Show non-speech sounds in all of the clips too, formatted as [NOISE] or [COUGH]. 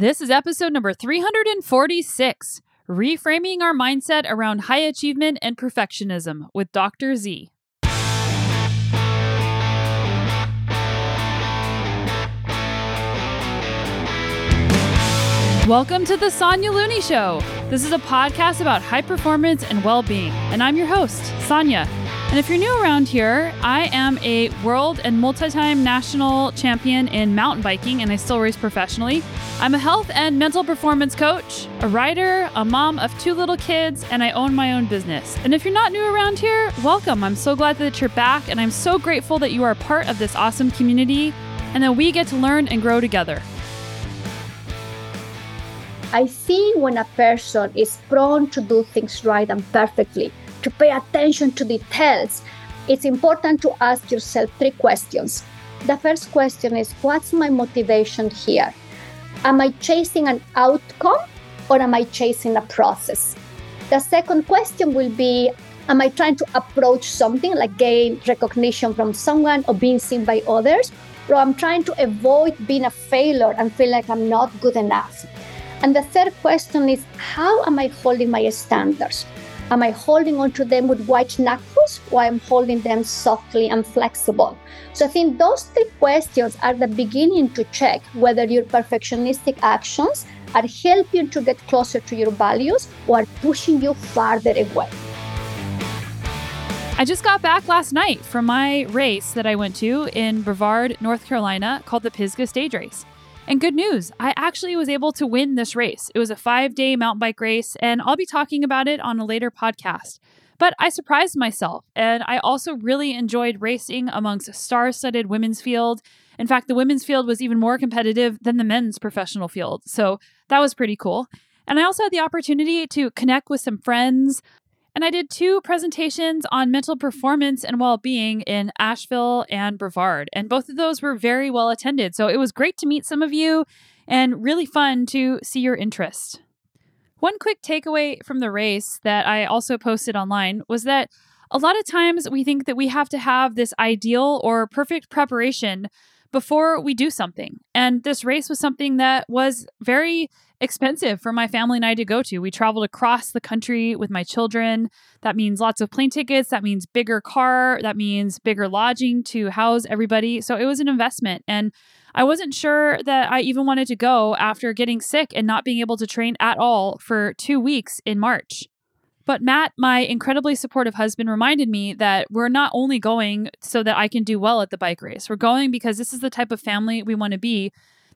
This is episode number 346 Reframing Our Mindset Around High Achievement and Perfectionism with Dr. Z. Welcome to the Sonya Looney Show. This is a podcast about high performance and well being, and I'm your host, Sonya. And if you're new around here, I am a world and multi time national champion in mountain biking, and I still race professionally. I'm a health and mental performance coach, a writer, a mom of two little kids, and I own my own business. And if you're not new around here, welcome. I'm so glad that you're back, and I'm so grateful that you are part of this awesome community and that we get to learn and grow together. I see when a person is prone to do things right and perfectly, to pay attention to details, it's important to ask yourself three questions. The first question is What's my motivation here? Am I chasing an outcome or am I chasing a process? The second question will be Am I trying to approach something like gain recognition from someone or being seen by others? Or I'm trying to avoid being a failure and feel like I'm not good enough? And the third question is how am I holding my standards? Am I holding onto them with white knuckles or I'm holding them softly and flexible? So I think those three questions are the beginning to check whether your perfectionistic actions are helping to get closer to your values or pushing you farther away. I just got back last night from my race that I went to in Brevard, North Carolina, called the Pisgah Stage Race. And good news, I actually was able to win this race. It was a five day mountain bike race, and I'll be talking about it on a later podcast. But I surprised myself, and I also really enjoyed racing amongst a star studded women's field. In fact, the women's field was even more competitive than the men's professional field. So that was pretty cool. And I also had the opportunity to connect with some friends, and I did two presentations on mental performance and well being in Asheville and Brevard. And both of those were very well attended. So it was great to meet some of you and really fun to see your interest. One quick takeaway from the race that I also posted online was that a lot of times we think that we have to have this ideal or perfect preparation before we do something. And this race was something that was very expensive for my family and I to go to. We traveled across the country with my children. That means lots of plane tickets, that means bigger car, that means bigger lodging to house everybody. So it was an investment and I wasn't sure that I even wanted to go after getting sick and not being able to train at all for 2 weeks in March. But Matt, my incredibly supportive husband, reminded me that we're not only going so that I can do well at the bike race. We're going because this is the type of family we want to be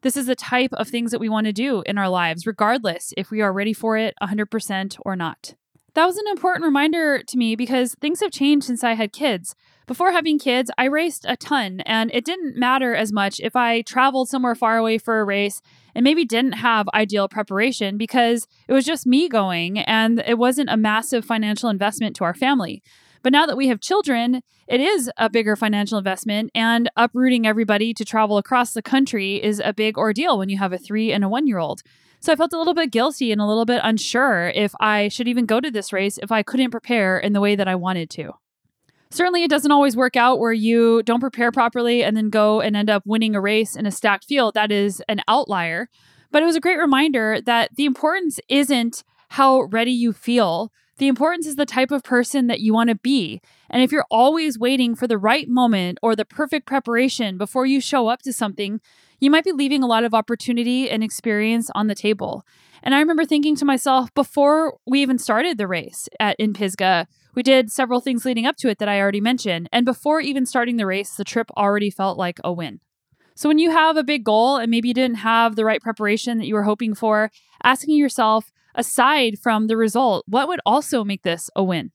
this is the type of things that we want to do in our lives, regardless if we are ready for it 100% or not. That was an important reminder to me because things have changed since I had kids. Before having kids, I raced a ton, and it didn't matter as much if I traveled somewhere far away for a race and maybe didn't have ideal preparation because it was just me going and it wasn't a massive financial investment to our family. But now that we have children, it is a bigger financial investment, and uprooting everybody to travel across the country is a big ordeal when you have a three and a one year old. So I felt a little bit guilty and a little bit unsure if I should even go to this race if I couldn't prepare in the way that I wanted to. Certainly, it doesn't always work out where you don't prepare properly and then go and end up winning a race in a stacked field. That is an outlier. But it was a great reminder that the importance isn't how ready you feel, the importance is the type of person that you want to be. And if you're always waiting for the right moment or the perfect preparation before you show up to something, you might be leaving a lot of opportunity and experience on the table. And I remember thinking to myself before we even started the race at in Pisgah, we did several things leading up to it that I already mentioned. And before even starting the race, the trip already felt like a win. So when you have a big goal and maybe you didn't have the right preparation that you were hoping for, asking yourself, aside from the result, what would also make this a win?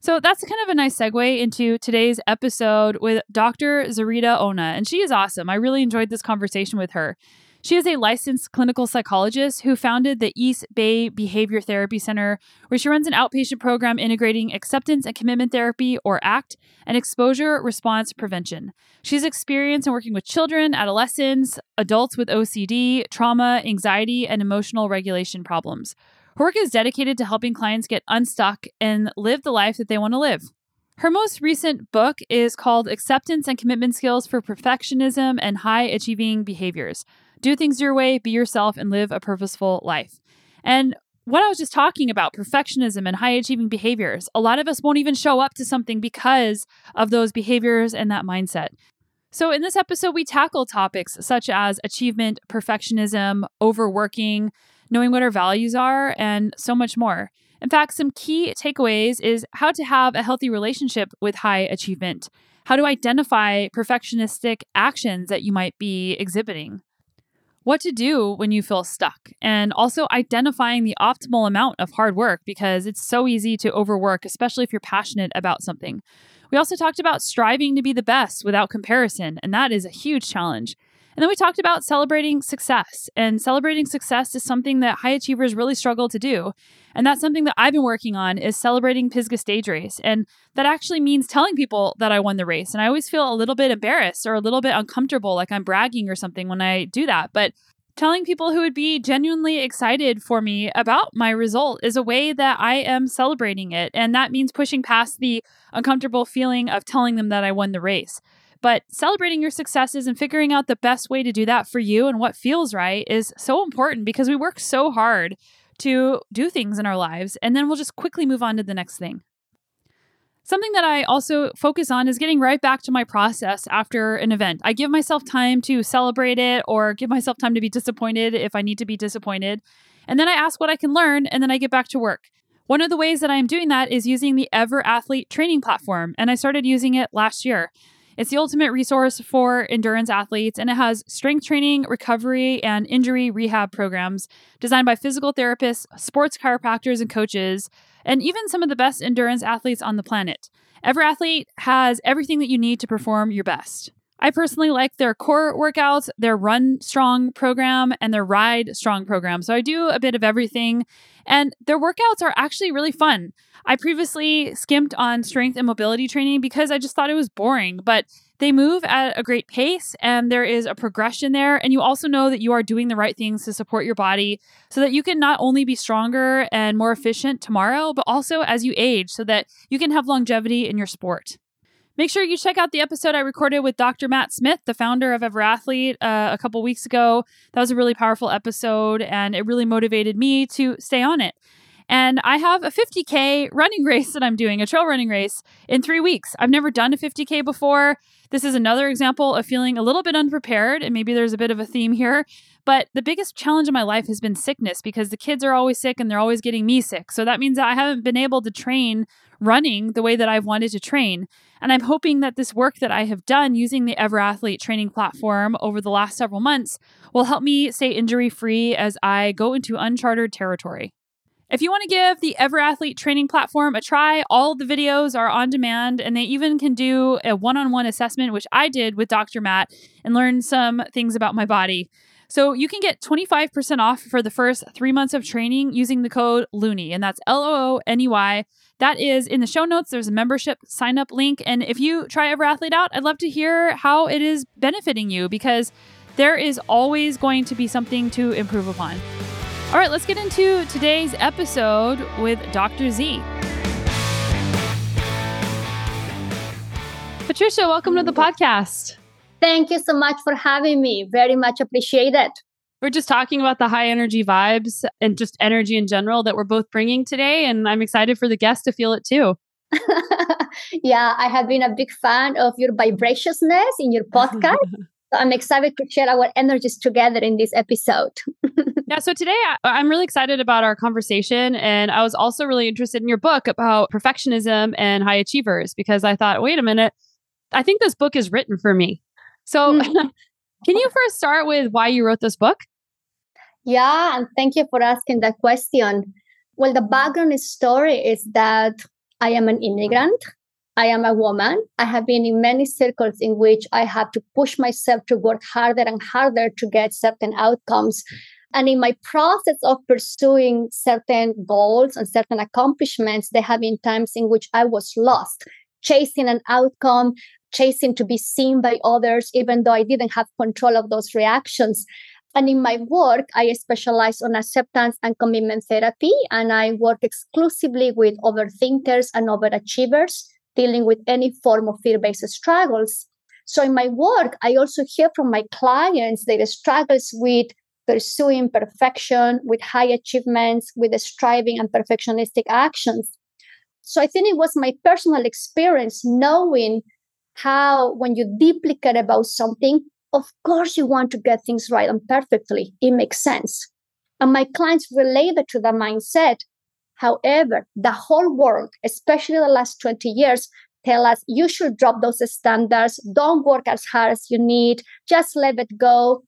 So that's kind of a nice segue into today's episode with Dr. Zurita Ona, and she is awesome. I really enjoyed this conversation with her. She is a licensed clinical psychologist who founded the East Bay Behavior Therapy Center, where she runs an outpatient program integrating acceptance and commitment therapy, or ACT, and exposure response prevention. She's experienced in working with children, adolescents, adults with OCD, trauma, anxiety, and emotional regulation problems. Her work is dedicated to helping clients get unstuck and live the life that they want to live. Her most recent book is called Acceptance and Commitment Skills for Perfectionism and High Achieving Behaviors. Do things your way, be yourself, and live a purposeful life. And what I was just talking about, perfectionism and high achieving behaviors, a lot of us won't even show up to something because of those behaviors and that mindset. So, in this episode, we tackle topics such as achievement, perfectionism, overworking, knowing what our values are, and so much more. In fact, some key takeaways is how to have a healthy relationship with high achievement, how to identify perfectionistic actions that you might be exhibiting, what to do when you feel stuck, and also identifying the optimal amount of hard work because it's so easy to overwork, especially if you're passionate about something. We also talked about striving to be the best without comparison, and that is a huge challenge. And then we talked about celebrating success. And celebrating success is something that high achievers really struggle to do. And that's something that I've been working on is celebrating Pisgah stage race. And that actually means telling people that I won the race. And I always feel a little bit embarrassed or a little bit uncomfortable, like I'm bragging or something when I do that. But telling people who would be genuinely excited for me about my result is a way that I am celebrating it. And that means pushing past the uncomfortable feeling of telling them that I won the race. But celebrating your successes and figuring out the best way to do that for you and what feels right is so important because we work so hard to do things in our lives and then we'll just quickly move on to the next thing. Something that I also focus on is getting right back to my process after an event. I give myself time to celebrate it or give myself time to be disappointed if I need to be disappointed. And then I ask what I can learn and then I get back to work. One of the ways that I am doing that is using the Ever Athlete training platform, and I started using it last year. It's the ultimate resource for endurance athletes, and it has strength training, recovery, and injury rehab programs designed by physical therapists, sports chiropractors, and coaches, and even some of the best endurance athletes on the planet. Every athlete has everything that you need to perform your best. I personally like their core workouts, their run strong program, and their ride strong program. So I do a bit of everything, and their workouts are actually really fun. I previously skimped on strength and mobility training because I just thought it was boring, but they move at a great pace and there is a progression there. And you also know that you are doing the right things to support your body so that you can not only be stronger and more efficient tomorrow, but also as you age so that you can have longevity in your sport. Make sure you check out the episode I recorded with Dr. Matt Smith, the founder of Everathlete, uh, a couple weeks ago. That was a really powerful episode, and it really motivated me to stay on it. And I have a 50K running [LAUGHS] race that I'm doing, a trail running race in three weeks. I've never done a 50K before. This is another example of feeling a little bit unprepared, and maybe there's a bit of a theme here. But the biggest challenge in my life has been sickness because the kids are always sick and they're always getting me sick. So that means that I haven't been able to train running the way that I've wanted to train. And I'm hoping that this work that I have done using the Ever Athlete training platform over the last several months will help me stay injury free as I go into uncharted territory. If you want to give the Ever Athlete training platform a try, all the videos are on demand and they even can do a one on one assessment, which I did with Dr. Matt and learn some things about my body. So you can get 25% off for the first three months of training using the code Looney, and that's L O O N E Y. That is in the show notes. There's a membership sign up link. And if you try Ever Athlete out, I'd love to hear how it is benefiting you because there is always going to be something to improve upon. All right, let's get into today's episode with Dr. Z. Patricia, welcome to the podcast. Thank you so much for having me. Very much appreciated. We're just talking about the high energy vibes and just energy in general that we're both bringing today. And I'm excited for the guests to feel it too. [LAUGHS] yeah, I have been a big fan of your vibraciousness in your podcast. [LAUGHS] So I'm excited to share our energies together in this episode. [LAUGHS] yeah, so today I, am really excited about our conversation. And I was also really interested in your book about perfectionism and high achievers because I thought, wait a minute, I think this book is written for me. So mm. [LAUGHS] can you first start with why you wrote this book? Yeah, and thank you for asking that question. Well, the background story is that I am an immigrant. I am a woman. I have been in many circles in which I have to push myself to work harder and harder to get certain outcomes. And in my process of pursuing certain goals and certain accomplishments, there have been times in which I was lost, chasing an outcome, chasing to be seen by others, even though I didn't have control of those reactions. And in my work, I specialize on acceptance and commitment therapy, and I work exclusively with overthinkers and overachievers dealing with any form of fear based struggles. So in my work, I also hear from my clients their struggles with pursuing perfection, with high achievements, with striving and perfectionistic actions. So I think it was my personal experience knowing how when you deeply care about something, of course you want to get things right and perfectly. It makes sense. And my clients related to that mindset. However, the whole world, especially the last 20 years, tell us you should drop those standards, don't work as hard as you need, just let it go.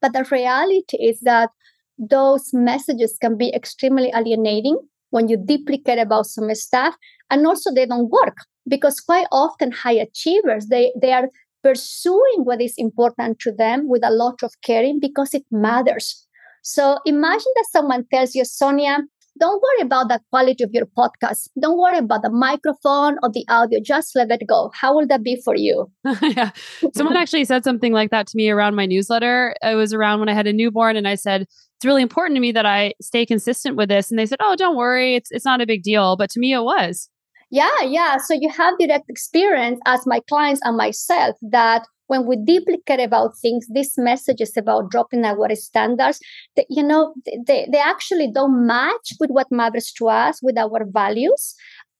But the reality is that those messages can be extremely alienating when you deeply care about some stuff and also they don't work because quite often high achievers they, they are pursuing what is important to them with a lot of caring because it matters. So imagine that someone tells you sonya don't worry about the quality of your podcast. Don't worry about the microphone or the audio. Just let it go. How will that be for you? [LAUGHS] yeah. Someone actually said something like that to me around my newsletter. It was around when I had a newborn and I said, it's really important to me that I stay consistent with this. And they said, oh, don't worry. It's, it's not a big deal. But to me, it was. Yeah, yeah. So you have direct experience as my clients and myself that when we deeply care about things, these messages about dropping our standards, that, you know, they, they actually don't match with what matters to us, with our values.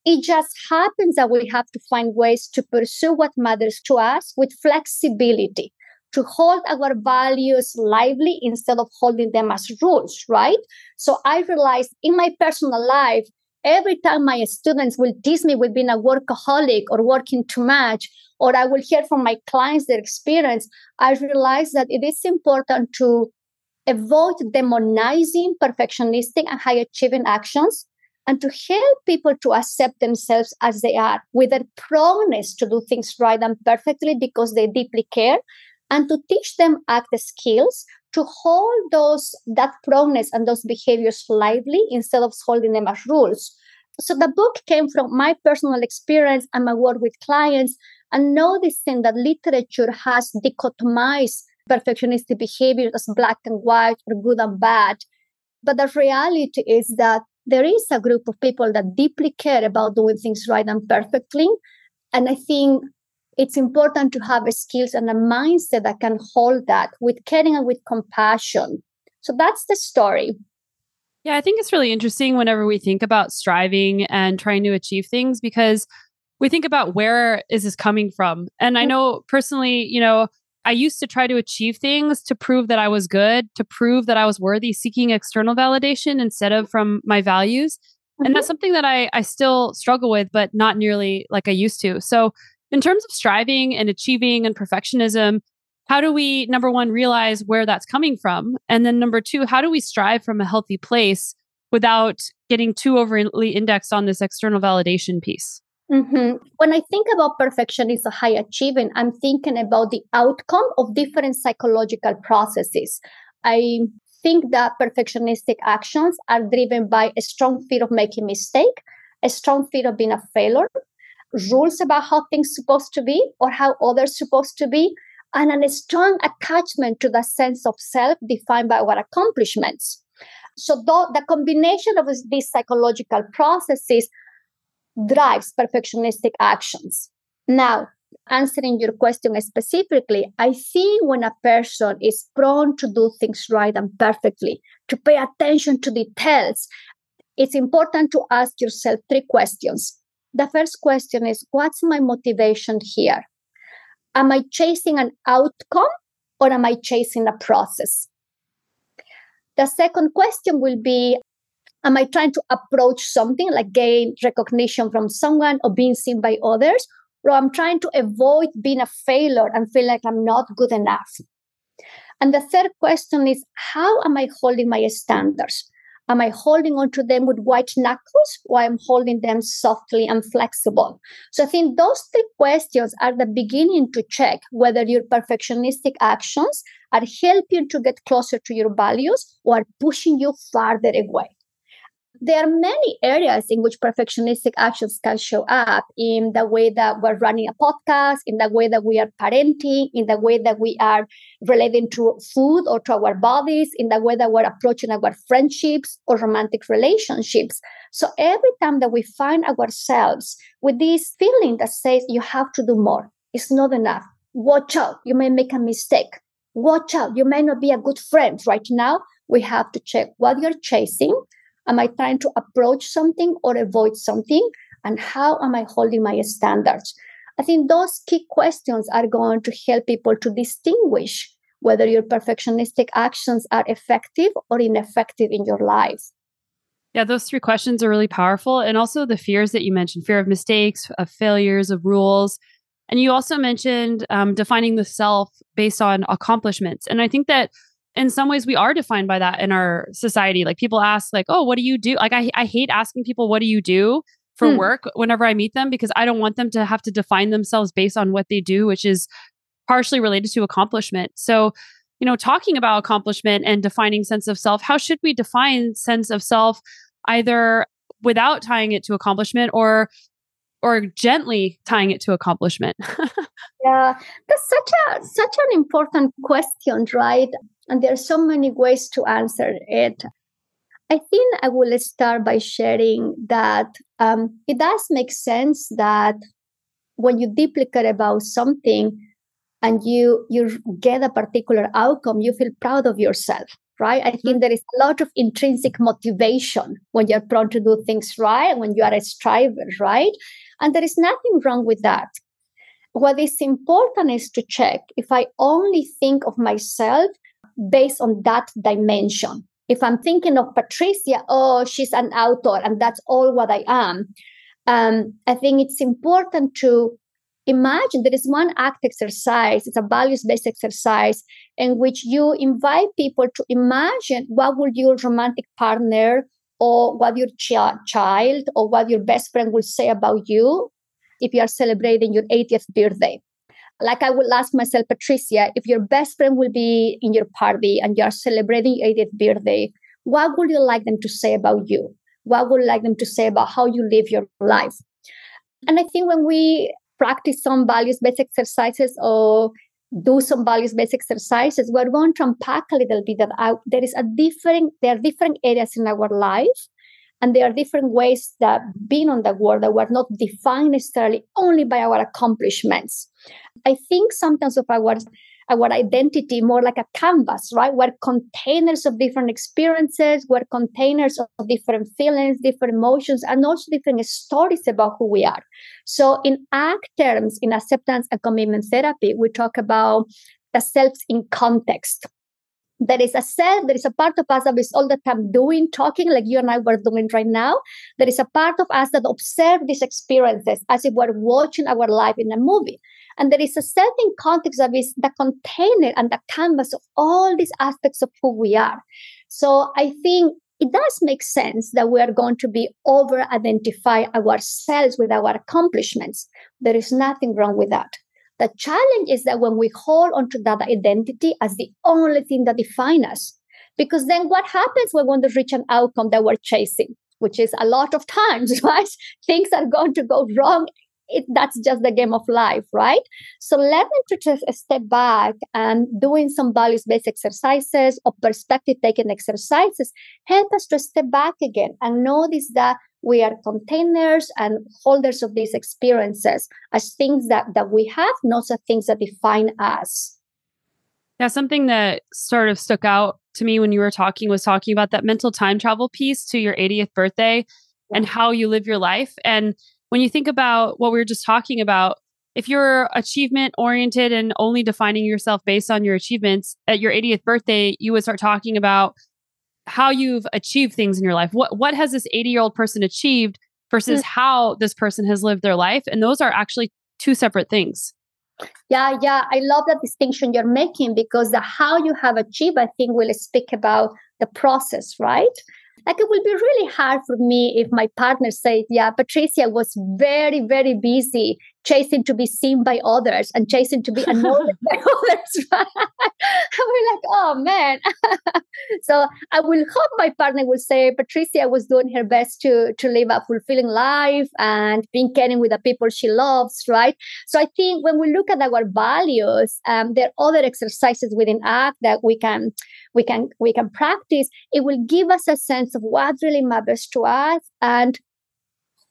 It just happens that we have to find ways to pursue what matters to us with flexibility, to hold our values lively instead of holding them as rules, right? So I realized in my personal life, every time my students will tease me with being a workaholic or working too much or I will hear from my clients their experience, I realize that it is important to avoid demonizing perfectionistic and high achieving actions and to help people to accept themselves as they are with their proneness to do things right and perfectly because they deeply care and to teach them act skills to hold those that proneness and those behaviors lively instead of holding them as rules so the book came from my personal experience and my work with clients and noticing that literature has dichotomized perfectionistic behavior as black and white or good and bad. But the reality is that there is a group of people that deeply care about doing things right and perfectly. And I think it's important to have skills and a mindset that can hold that with caring and with compassion. So that's the story. Yeah, I think it's really interesting whenever we think about striving and trying to achieve things because we think about where is this coming from. And I know personally, you know, I used to try to achieve things to prove that I was good, to prove that I was worthy, seeking external validation instead of from my values. Mm-hmm. And that's mm-hmm. something that I, I still struggle with, but not nearly like I used to. So, in terms of striving and achieving and perfectionism, how do we, number one, realize where that's coming from? And then number two, how do we strive from a healthy place without getting too overly indexed on this external validation piece? Mm-hmm. When I think about perfectionism high achieving, I'm thinking about the outcome of different psychological processes. I think that perfectionistic actions are driven by a strong fear of making mistake, a strong fear of being a failure, rules about how things supposed to be or how others supposed to be, and a strong attachment to the sense of self defined by our accomplishments. So the, the combination of these psychological processes drives perfectionistic actions. Now, answering your question specifically, I see when a person is prone to do things right and perfectly, to pay attention to details, it's important to ask yourself three questions. The first question is What's my motivation here? Am I chasing an outcome or am I chasing a process? The second question will be Am I trying to approach something like gain recognition from someone or being seen by others? Or I'm trying to avoid being a failure and feel like I'm not good enough. And the third question is how am I holding my standards? Am I holding on to them with white knuckles or I'm holding them softly and flexible? So I think those three questions are the beginning to check whether your perfectionistic actions are helping to get closer to your values or pushing you farther away there are many areas in which perfectionistic actions can show up in the way that we're running a podcast, in the way that we are parenting, in the way that we are relating to food or to our bodies, in the way that we're approaching our friendships or romantic relationships. So every time that we find ourselves with this feeling that says you have to do more, it's not enough, watch out, you may make a mistake. Watch out, you may not be a good friend. Right now, we have to check what you're chasing. Am I trying to approach something or avoid something? And how am I holding my standards? I think those key questions are going to help people to distinguish whether your perfectionistic actions are effective or ineffective in your life. Yeah, those three questions are really powerful. And also the fears that you mentioned fear of mistakes, of failures, of rules. And you also mentioned um, defining the self based on accomplishments. And I think that in some ways we are defined by that in our society. Like people ask, like, oh, what do you do? Like, I, I hate asking people, what do you do for hmm. work whenever I meet them because I don't want them to have to define themselves based on what they do, which is partially related to accomplishment. So, you know, talking about accomplishment and defining sense of self, how should we define sense of self either without tying it to accomplishment or or gently tying it to accomplishment? [LAUGHS] yeah, that's such a such an important question, right? And there are so many ways to answer it. I think I will start by sharing that um, it does make sense that when you deeply care about something, and you you get a particular outcome you feel proud of yourself right i think mm-hmm. there is a lot of intrinsic motivation when you're prone to do things right when you are a striver right and there is nothing wrong with that what is important is to check if i only think of myself based on that dimension. If i'm thinking of patricia oh she's an author and that's all what i am. Um, i think it's important to imagine there is one act exercise it's a values based exercise in which you invite people to imagine what would your romantic partner or what your ch- child or what your best friend will say about you if you are celebrating your 80th birthday like i will ask myself patricia if your best friend will be in your party and you are celebrating your 80th birthday what would you like them to say about you? What would you like them to say about how you live your life? And i think when we practice some values based exercises or do some values based exercises we're going to unpack a little bit that I, there is a different there are different areas in our life and there are different ways that being on the world that we're not defined necessarily only by our accomplishments i think sometimes of our our identity more like a canvas, right? We're containers of different experiences, we're containers of different feelings, different emotions, and also different stories about who we are. So, in ACT terms, in acceptance and commitment therapy, we talk about the self in context. There is a self, there is a part of us that is all the time doing, talking like you and I were doing right now. There is a part of us that observe these experiences as if we're watching our life in a movie. And there is a certain context that is the container and the canvas of all these aspects of who we are. So I think it does make sense that we are going to be over identify ourselves with our accomplishments. There is nothing wrong with that. The challenge is that when we hold onto that identity as the only thing that defines us, because then what happens when we want to reach an outcome that we're chasing? Which is a lot of times, [LAUGHS] right? Things are going to go wrong it, that's just the game of life, right? So let me to just step back and doing some values based exercises or perspective taking exercises help us to step back again and notice that we are containers and holders of these experiences as things that, that we have, not as things that define us. Yeah, something that sort of stuck out to me when you were talking was talking about that mental time travel piece to your 80th birthday and how you live your life. And when you think about what we were just talking about, if you're achievement oriented and only defining yourself based on your achievements at your 80th birthday, you would start talking about how you've achieved things in your life. What what has this 80 year old person achieved versus mm. how this person has lived their life? And those are actually two separate things. Yeah, yeah, I love that distinction you're making because the how you have achieved, I think, will speak about the process, right? like it will be really hard for me if my partner says yeah patricia was very very busy chasing to be seen by others and chasing to be annoyed by [LAUGHS] others [LAUGHS] right? we're like oh man. [LAUGHS] So i will hope my partner will say patricia was doing her best to to live a fulfilling life and being caring with the people she loves right? So i think when we look at our values um, there are other exercises within act that we can we can we can practice. It will give us a sense of what really matters to us and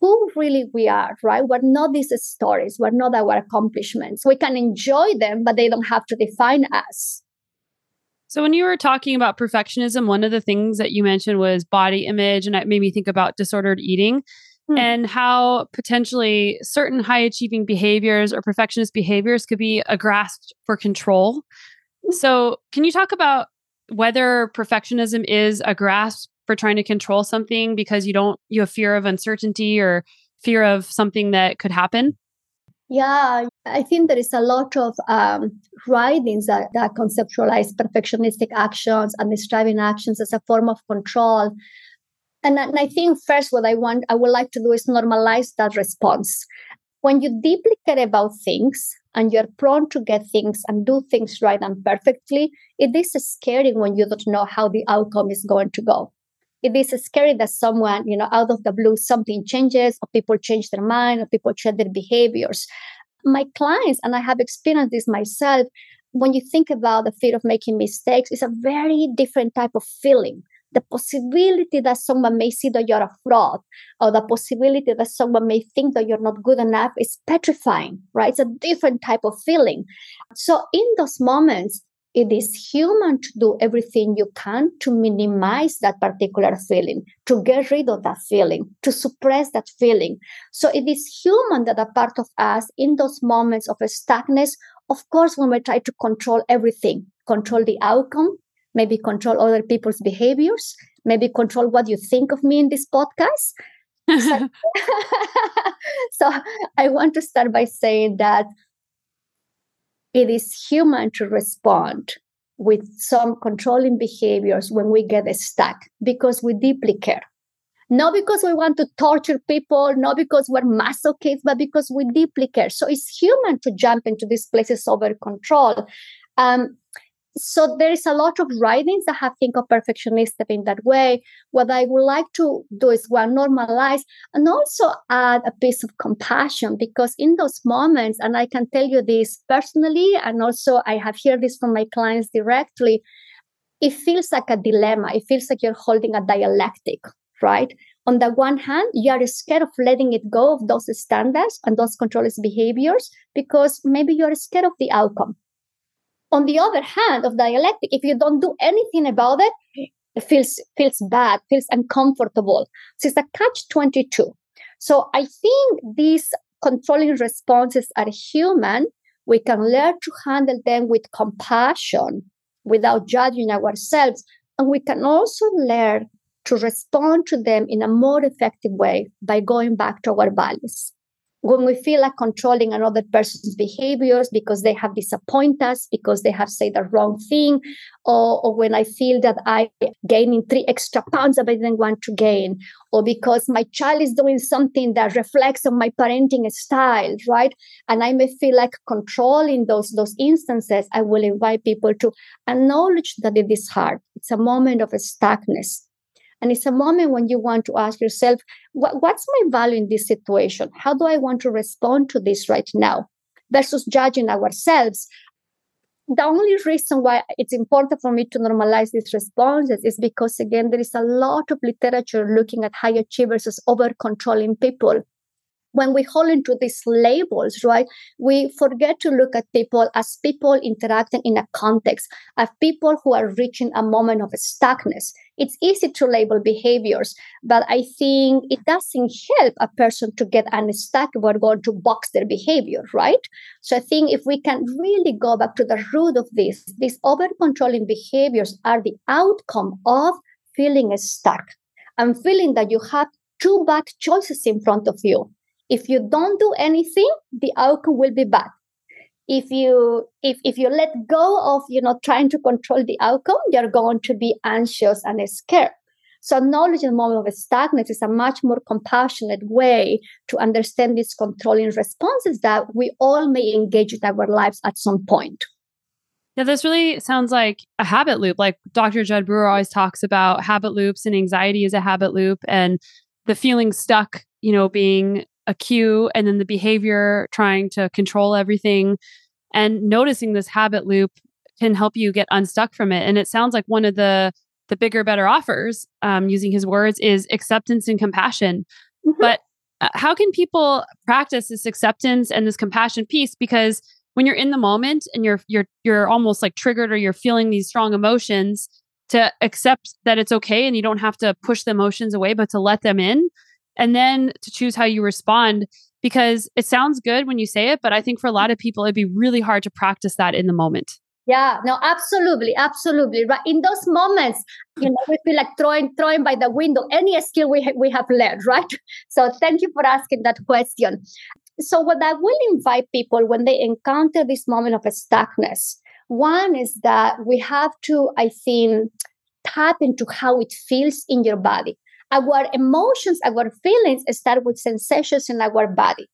who really we are, right? We're not these stories, we're not our accomplishments. We can enjoy them, but they don't have to define us. So, when you were talking about perfectionism, one of the things that you mentioned was body image, and it made me think about disordered eating hmm. and how potentially certain high achieving behaviors or perfectionist behaviors could be a grasp for control. Hmm. So, can you talk about whether perfectionism is a grasp for trying to control something because you don't you have fear of uncertainty or fear of something that could happen? Yeah i think there is a lot of um, writings that, that conceptualize perfectionistic actions and striving actions as a form of control. And, and i think first what i want i would like to do is normalize that response. When you deeply care about things and you're prone to get things and do things right and perfectly, it is scary when you don't know how the outcome is going to go it is scary that someone, you know, out of the blue, something changes, or people change their mind, or people change their behaviors. My clients, and I have experienced this myself, when you think about the fear of making mistakes, it's a very different type of feeling. The possibility that someone may see that you're a fraud, or the possibility that someone may think that you're not good enough is petrifying, right? It's a different type of feeling. So, in those moments, it is human to do everything you can to minimize that particular feeling, to get rid of that feeling, to suppress that feeling. So it is human that a part of us in those moments of stuckness, of course, when we try to control everything, control the outcome, maybe control other people's behaviors, maybe control what you think of me in this podcast. [LAUGHS] so, [LAUGHS] so I want to start by saying that it is human to respond with some controlling behaviors when we get stuck because we deeply care. Not because we want to torture people, not because we're masochists, but because we deeply care. So it's human to jump into these places over control. Um, so there is a lot of writings that have think of perfectionism in that way. What I would like to do is one normalize and also add a piece of compassion because in those moments, and I can tell you this personally, and also I have heard this from my clients directly, it feels like a dilemma. It feels like you're holding a dialectic, right? On the one hand, you are scared of letting it go of those standards and those controllers behaviors because maybe you're scared of the outcome on the other hand, of dialectic, if you don't do anything about it, it feels feels bad, feels uncomfortable. So it's a catch 22. So I think these controlling responses are human. We can learn to handle them with compassion without judging ourselves. And we can also learn to respond to them in a more effective way by going back to our values when we feel like controlling another person's behaviors because they have disappointed us, because they have said the wrong thing, or, or when I feel that I gaining three extra pounds that I didn't want to gain, or because my child is doing something that reflects on my parenting style, right? And I may feel like controlling those those instances. I will invite people to acknowledge that it is hard. It's a moment of stuckness and it's a moment when you want to ask yourself, what, what's my value in this situation? How do I want to respond to this right now? Versus judging ourselves. The only reason why it's important for me to normalize these responses is because, again, there is a lot of literature looking at high achievers as over controlling people when we hold into these labels, right, we forget to look at people as people interacting in a context, as people who are reaching a moment of stuckness. It's easy to label behaviors, but I think it doesn't help a person to get unstuck if we're going to box their behavior, right? So I think if we can really go back to the root of this, these over controlling behaviors are the outcome of feeling stuck and feeling that you have two bad choices in front of you if you don't do anything the outcome will be bad if you if, if you let go of you know trying to control the outcome you're going to be anxious and scared so acknowledging the moment of stagnance is a much more compassionate way to understand these controlling responses that we all may engage in our lives at some point yeah, this really sounds like a habit loop. Like Dr. Jud Brewer always talks about habit loops and anxiety is a habit loop and the feeling stuck, you know, being a cue and then the behavior trying to control everything and noticing this habit loop can help you get unstuck from it and it sounds like one of the the bigger better offers um, using his words is acceptance and compassion mm-hmm. but Uh, how can people practice this acceptance and this compassion piece? Because when you're in the moment and you're you're you're almost like triggered or you're feeling these strong emotions, to accept that it's okay and you don't have to push the emotions away, but to let them in and then to choose how you respond because it sounds good when you say it, but I think for a lot of people, it'd be really hard to practice that in the moment. Yeah, no, absolutely, absolutely. Right in those moments, you know, we feel like throwing throwing by the window any skill we ha- we have learned, [LAUGHS] right? So thank you for asking that question. So what I will invite people when they encounter this moment of stuckness, one is that we have to, I think, tap into how it feels in your body. Our emotions, our feelings start with sensations in our body.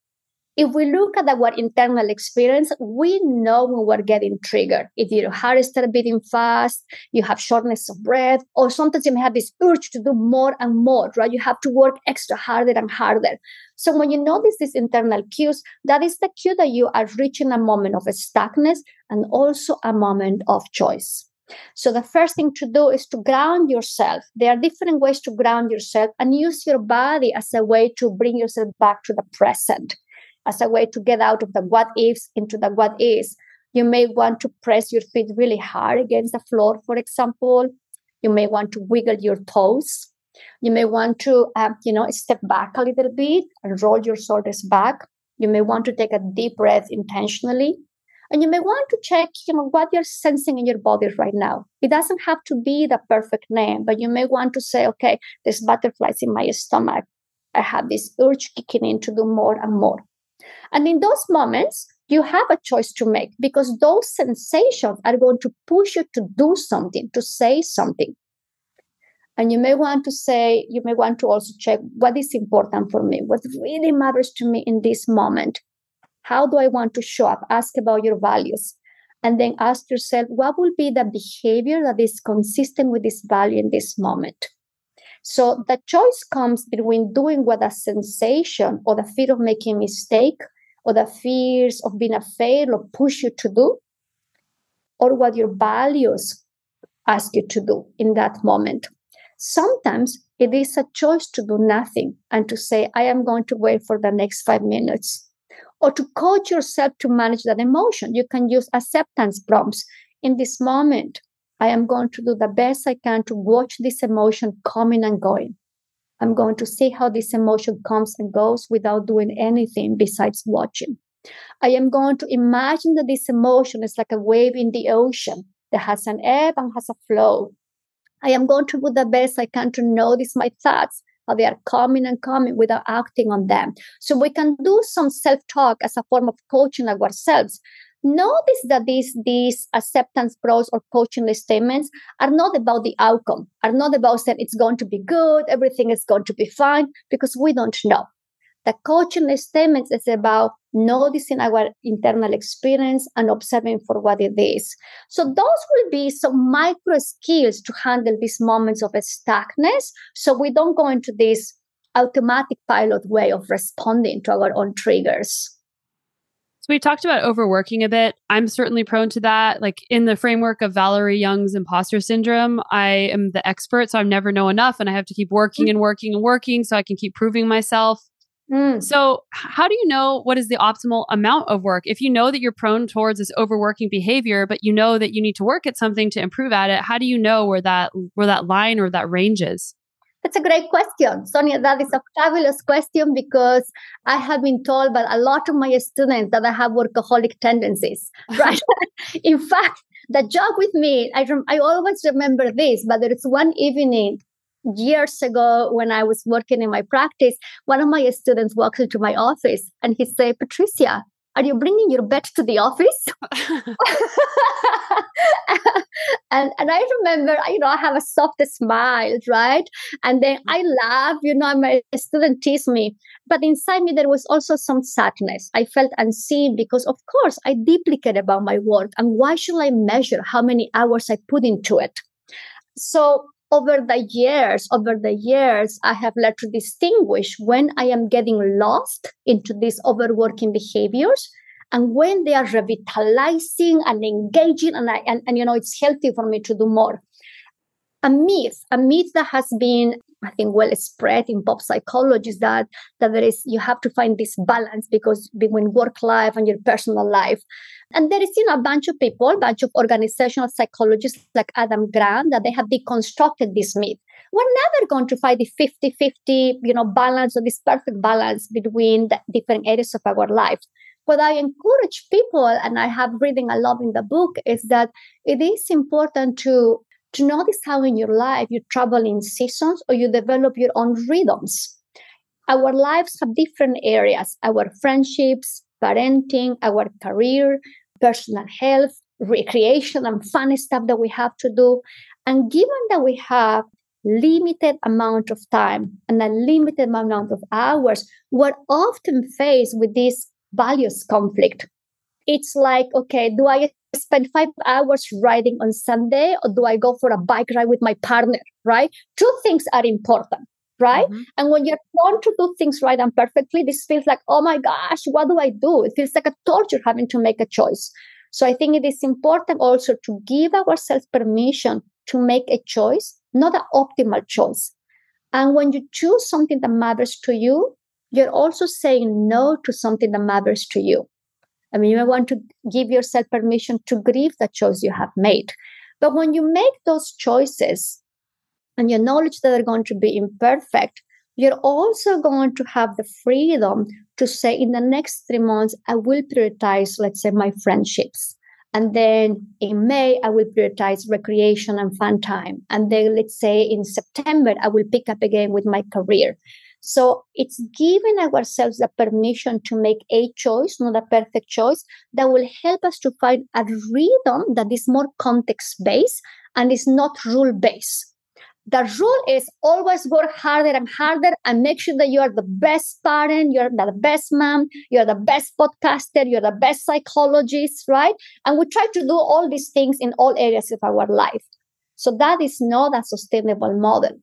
If we look at our internal experience, we know when we're getting triggered. If your heart starts beating fast, you have shortness of breath, or sometimes you may have this urge to do more and more, right? You have to work extra harder and harder. So when you notice these internal cues, that is the cue that you are reaching a moment of stuckness and also a moment of choice. So the first thing to do is to ground yourself. There are different ways to ground yourself and use your body as a way to bring yourself back to the present, as a way to get out of the what ifs into the what is. You may want to press your feet really hard against the floor, for example. You may want to wiggle your toes. You may want to, uh, you know, step back a little bit and roll your shoulders back. You may want to take a deep breath intentionally. And you may want to check, you know, what you're sensing in your body right now. It doesn't have to be the perfect name, but you may want to say, okay, there's butterflies in my stomach. I have this urge kicking in to do more and more. And in those moments, you have a choice to make because those sensations are going to push you to do something, to say something. And you may want to say, you may want to also check what is important for me, what really matters to me in this moment. How do I want to show up? Ask about your values. And then ask yourself, what will be the behavior that is consistent with this value in this moment? So the choice comes between doing what a sensation or the fear of making a mistake or the fears of being a fail or push you to do, or what your values ask you to do in that moment. Sometimes it is a choice to do nothing and to say, I am going to wait for the next five minutes or to coach yourself to manage that emotion. You can use acceptance prompts. In this moment, I am going to do the best I can to watch this emotion coming and going. I'm going to see how this emotion comes and goes without doing anything besides watching. I am going to imagine that this emotion is like a wave in the ocean that has an ebb and has a flow. I am going to do the best I can to notice my thoughts how they are coming and coming without acting on them. So we can do some self talk as a form of coaching ourselves. Notice that these, these acceptance prompts or coaching statements are not about the outcome, are not about saying it's going to be good, everything is going to be fine, because we don't know. The coaching statements is about noticing our internal experience and observing for what it is. So those will be some micro skills to handle these moments of stuckness. So we don't go into this automatic pilot way of responding to our own triggers. So we talked about overworking a bit. I'm certainly prone to that. Like in the framework of Valerie Young's imposter syndrome, I am the expert, so I never know enough and I have to keep working mm-hmm. and working and working so I can keep proving myself. Mm. So, how do you know what is the optimal amount of work? If you know that you're prone towards this overworking behavior, but you know that you need to work at something to improve at it, how do you know where that where that line or that range is? That's a great question, Sonya. That is a fabulous question because I have been told by a lot of my students that I have workaholic tendencies. [LAUGHS] Right? In fact, the joke with me, I rem- I always remember this, but there is one evening years ago when I was working in my practice, one of my students walks into my office and he said, Patricia, are you bringing your bed to the office? [LAUGHS] [LAUGHS] and and I remember, you know, I have a soft smile, right? And then mm-hmm. I laugh, you know, my student teased me. But inside me, there was also some sadness. I felt unseen because, of course, I deeply about my work. And why should I measure how many hours I put into it? So over the years, over the years, I have learned to distinguish when I am getting lost into these overworking behaviors and when they are revitalizing and engaging and, I, and, and you know it's healthy for me to do more a myth, a myth that has been, I think, well spread in pop psychology is that, that there is, you have to find this balance because between work life and your personal life. And there is, you know, a bunch of people, a bunch of organizational psychologists like Adam Grant, that they have deconstructed this myth. We're never going to find the 50-50, you know, balance or this perfect balance between the different areas of our life what I encourage people, and I have reading a lot in the book, is that it is important to to notice how in your life you travel in seasons or you develop your own rhythms. Our lives have different areas our friendships, parenting, our career, personal health, recreation, and fun stuff that we have to do. And given that we have limited amount of time and a limited amount of hours, we're often faced with this values conflict. It's like, okay, do I spend five hours riding on Sunday or do I go for a bike ride with my partner? Right? Two things are important. Right. Mm-hmm. And when you're prone to do things right and perfectly, this feels like, oh my gosh, what do I do? It feels like a torture having to make a choice. So I think it is important also to give ourselves permission to make a choice, not an optimal choice. And when you choose something that matters to you, you're also saying no to something that matters to you. I mean, you want to give yourself permission to grieve the choice you have made. But when you make those choices and you acknowledge that they're going to be imperfect, you're also going to have the freedom to say, in the next three months, I will prioritize, let's say, my friendships. And then in May, I will prioritize recreation and fun time. And then let's say in September, I will pick up again with my career. So it's giving ourselves the permission to make a choice, not a perfect choice, that will help us to find a rhythm that is more context based and is not rule based. The rule is always work harder and harder and make sure that you are the best parent, you're the best mom, you're the best podcaster, you're the best psychologist, right? And we try to do all these things in all areas of our life. So that is not a sustainable model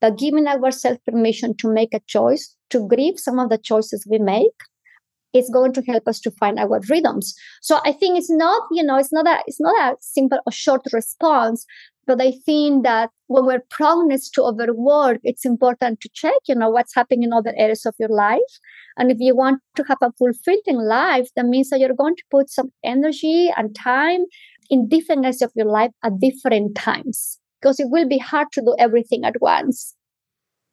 but giving ourselves permission to make a choice, to grieve some of the choices we make, is going to help us to find our rhythms. So I think it's not, you know, it's not a it's not a simple or short response, but I think that when we're prone to overwork, it's important to check, you know, what's happening in other areas of your life. And if you want to have a fulfilling life, that means that you're going to put some energy and time in different areas of your life at different times because it will be hard to do everything at once.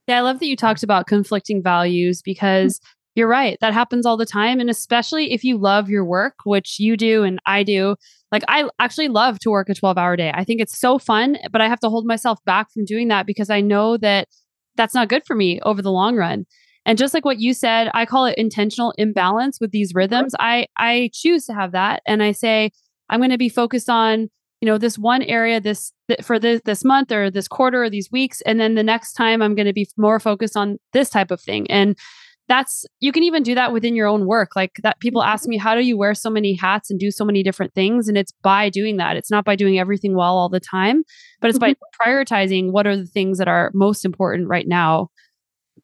Yeah, I love that you talked about conflicting values because you're right. That happens all the time. And especially if you love your work, which you do and I do. Like, I actually love to work a 12 hour day. I think it's so fun, but I have to hold myself back from doing that because I know that that's not good for me over the long run. And just like what you said, I call it intentional imbalance with these mm-hmm. rhythms. I I choose to have that and I say I'm going to be focused on you know this one area this th- for this this month or this quarter or these weeks and then the next time i'm going to be more focused on this type of thing and that's you can even do that within your own work like that people ask me how do you wear so many hats and do so many different things and it's by doing that it's not by doing everything well all the time but it's mm-hmm. by prioritizing what are the things that are most important right now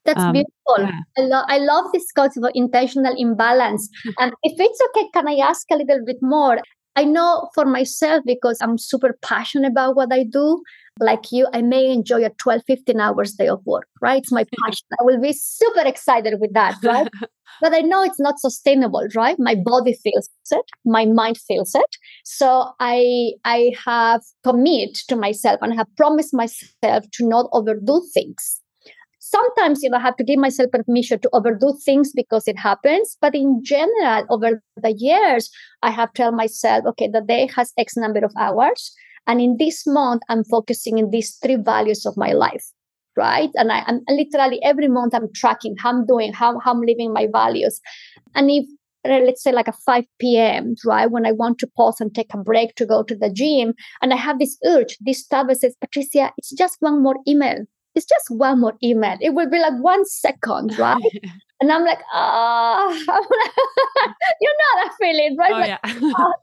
that's um, beautiful. Yeah. I, love I love this concept of intentional imbalance. [LAUGHS] and if it's okay, can I ask a little bit more? I know for myself because I'm super passionate about what I do. Like you, I may enjoy a 12, 15 hours day of work, right? It's my [LAUGHS] passion. I will be super excited with that, [LAUGHS] right? but I know it's not sustainable, right? My body feels it, my mind feels it. So I I have committed to myself and have promised myself to not overdo things sometimes you know I have to give myself permission to overdo things because it happens. But in general, over the years, I have told myself, okay, the day has X number of hours. And in this month, I'm focusing in these three values of my life. Right. And I, am literally every month I'm tracking how I'm doing, how, how I'm living my values. And if uh, let's say like a 5 p.m., right? When I want to pause and take a break to go to the gym. And I have this urge, this thought says, Patricia, it's just one more email it's just one more email. It will be like one second, [LAUGHS] right? and I'm like, ah, oh. [LAUGHS] you know that feeling, right? Oh, like, yeah. oh,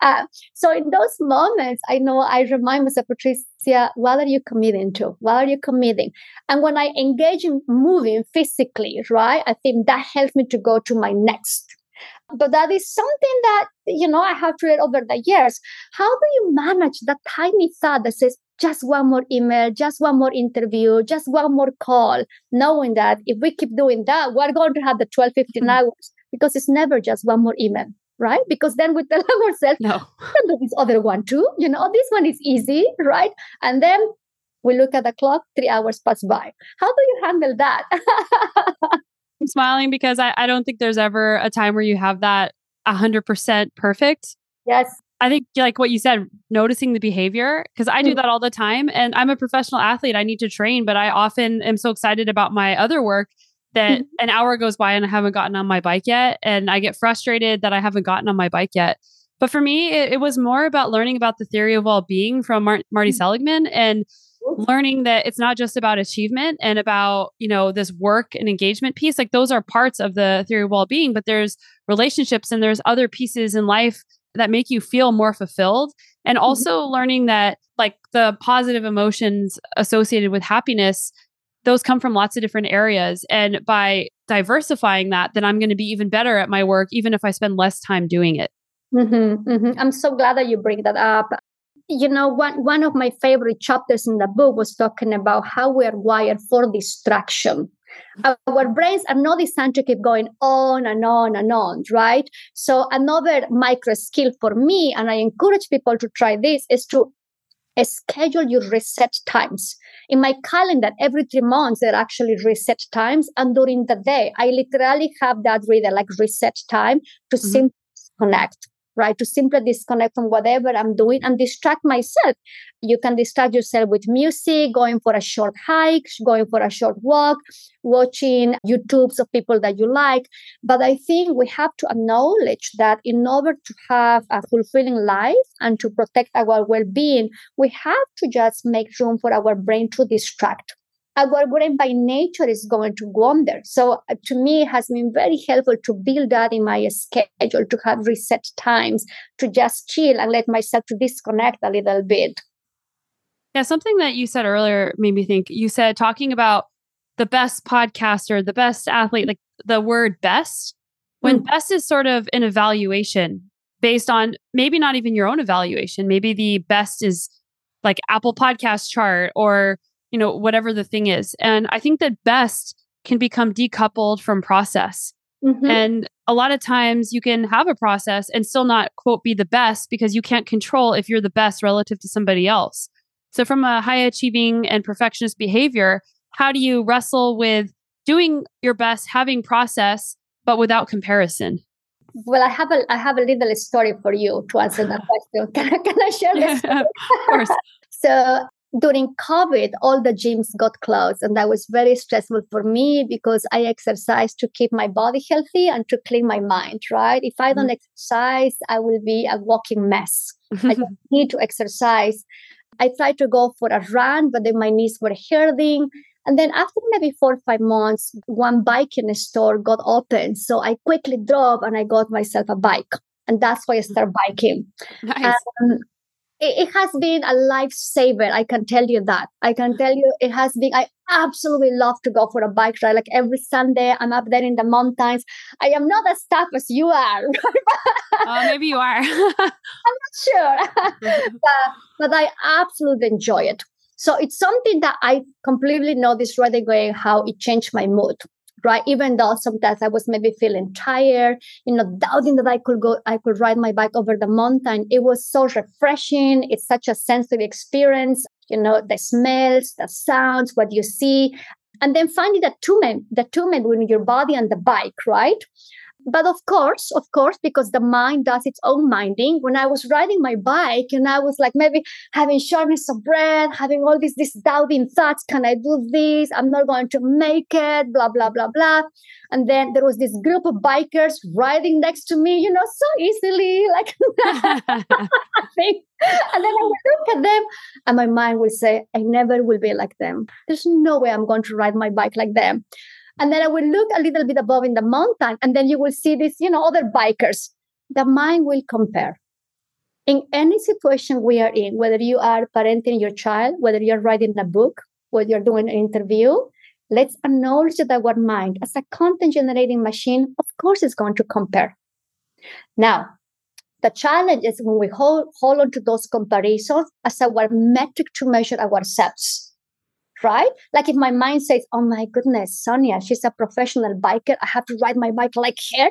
[LAUGHS] uh, so in those moments, I know I remind myself, Patricia, what are you committing to? What are you committing? And when I engage in moving physically, right, I think that helps me to go to my next but that is something that, you know, I have read over the years. How do you manage that tiny thought that says, just one more email, just one more interview, just one more call, knowing that if we keep doing that, we're going to have the 12, 15 mm-hmm. hours because it's never just one more email, right? Because then we tell [LAUGHS] ourselves, no, can do this other one too. You know, this one is easy, right? And then we look at the clock, three hours pass by. How do you handle that? [LAUGHS] I'm smiling because I, I don't think there's ever a time where you have that 100% perfect. Yes. I think like what you said, noticing the behavior because I do mm. that all the time and I'm a professional athlete. I need to train, but I often am so excited about my other work that mm-hmm. an hour goes by and I haven't gotten on my bike yet and I get frustrated that I haven't gotten on my bike yet. But for me, it, it was more about learning about the theory of well-being from Mar- Marty mm. Seligman and learning that it's not just about achievement and about you know this work and engagement piece like those are parts of the theory of well-being but there's relationships and there's other pieces in life that make you feel more fulfilled and mm-hmm. also mm-hmm. learning that like the positive emotions associated with happiness those come from lots of different areas and by diversifying that then i'm going to be even better at my work even if i spend less time doing it mm-hmm, mm-hmm. i'm so glad that you bring that up you know one, one of my favorite chapters in the book was talking about how we are wired for distraction our brains are not designed to keep going on and on and on, right? So another micro skill for me, and I encourage people to try this, is to schedule your reset times. In my calendar, every three months, there are actually reset times. And during the day, I literally have that reader like reset time to mm-hmm. simply connect right? To simply disconnect from whatever I'm doing and distract myself. You can distract yourself with music, going for a short hike, going for a short walk, watching YouTubes of people that you like. But I think we have to acknowledge that in order to have a fulfilling life and to protect our well being, we have to just make room for our brain to distract our brain by nature is going to wander. So uh, to me, it has been very helpful to build that in my schedule, to have reset times, to just chill and let myself to disconnect a little bit. Yeah, something that you said earlier made me think. You said talking about the best podcaster, the best athlete, like the word best, when mm. best is sort of an evaluation based on maybe not even your own evaluation. Maybe the best is like Apple Podcast chart or you know, whatever the thing is. And I think that best can become decoupled from process. Mm-hmm. And a lot of times you can have a process and still not, quote, be the best because you can't control if you're the best relative to somebody else. So, from a high achieving and perfectionist behavior, how do you wrestle with doing your best, having process, but without comparison? Well, I have a I have a little story for you to answer that question. [LAUGHS] Can I, can I share this? [LAUGHS] Of course. [LAUGHS] so during COVID, all the gyms got closed, and that was very stressful for me because I exercise to keep my body healthy and to clean my mind, right? If I don't mm-hmm. exercise, I will be a walking mess. I [LAUGHS] need to exercise. I tried to go for a run, but then my knees were hurting. And then after maybe four or five months, one bike in a store got open. So I quickly drove and I got myself a bike. And that's why I started biking. Nice. Um, it, it has been a lifesaver. I can tell you that. I can tell you it has been. I absolutely love to go for a bike ride. Like every Sunday, I'm up there in the mountains. I am not as tough as you are. [LAUGHS] uh, maybe you are. [LAUGHS] I'm not sure, [LAUGHS] but, but I absolutely enjoy it. So it's something that I completely noticed right away how it changed my mood right? Even though sometimes I was maybe feeling tired, you know, doubting that I could go, I could ride my bike over the mountain. It was so refreshing. It's such a sensory experience, you know, the smells, the sounds, what you see. And then finding the attunement, the two men with your body and the bike, right? But of course, of course, because the mind does its own minding. When I was riding my bike and I was like maybe having shortness of breath, having all these these doubting thoughts, can I do this? I'm not going to make it, blah, blah, blah, blah. And then there was this group of bikers riding next to me, you know, so easily, like [LAUGHS] and then I would look at them and my mind will say, I never will be like them. There's no way I'm going to ride my bike like them. And then I will look a little bit above in the mountain, and then you will see these, you know, other bikers. The mind will compare. In any situation we are in, whether you are parenting your child, whether you're writing a book, whether you're doing an interview, let's acknowledge that our mind, as a content generating machine, of course, is going to compare. Now, The challenge is when we hold, hold on to those comparisons as our metric to measure ourselves right? Like if my mind says, oh my goodness, Sonya, she's a professional biker. I have to ride my bike like her.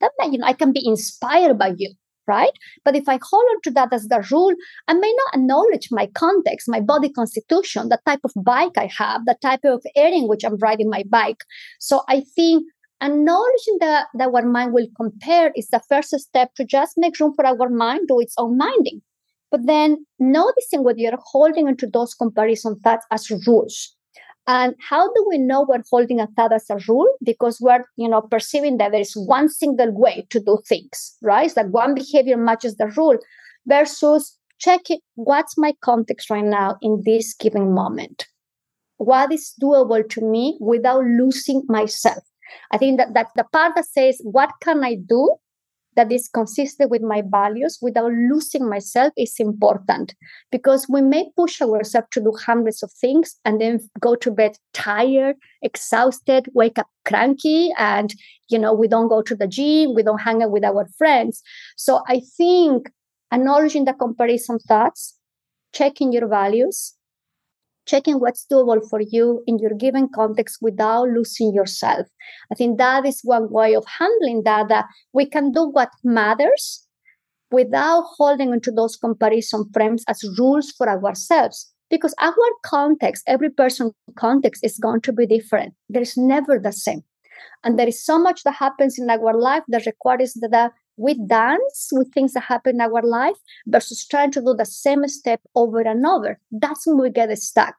Then, you know, I can be inspired by you, right? But if I hold on to that as the rule, I may not acknowledge my context, my body constitution, the type of bike I have, the type of area in which I'm riding my bike. So I think acknowledging that, that our mind will compare is the first step to just make room for our mind do its own minding but then noticing whether you're holding onto those comparison thoughts as rules. And how do we know we're holding a thought as a rule? Because we're, you know, perceiving that there is one single way to do things, right? It's like one behavior matches the rule versus checking what's my context right now in this given moment. What is doable to me without losing myself? I think that that's the part that says, what can I do that is consistent with my values without losing myself is important. Because we may push ourselves to do hundreds of things and then go to bed tired exhausted wake up cranky and you know we don't go to the gym we don't hang out with our friends. So i think acknowledging the comparison thoughts checking your values checking what's doable for you in your given context without losing yourself. I think that is one way of handling that, that we can do what matters without holding onto those comparison frames as rules for ourselves. Because our context, every person's context is going to be different. There's never the same. And there is so much that happens in our life that requires that we dance with things that happen in our life versus trying to do the same step over and over. That's when we get stuck.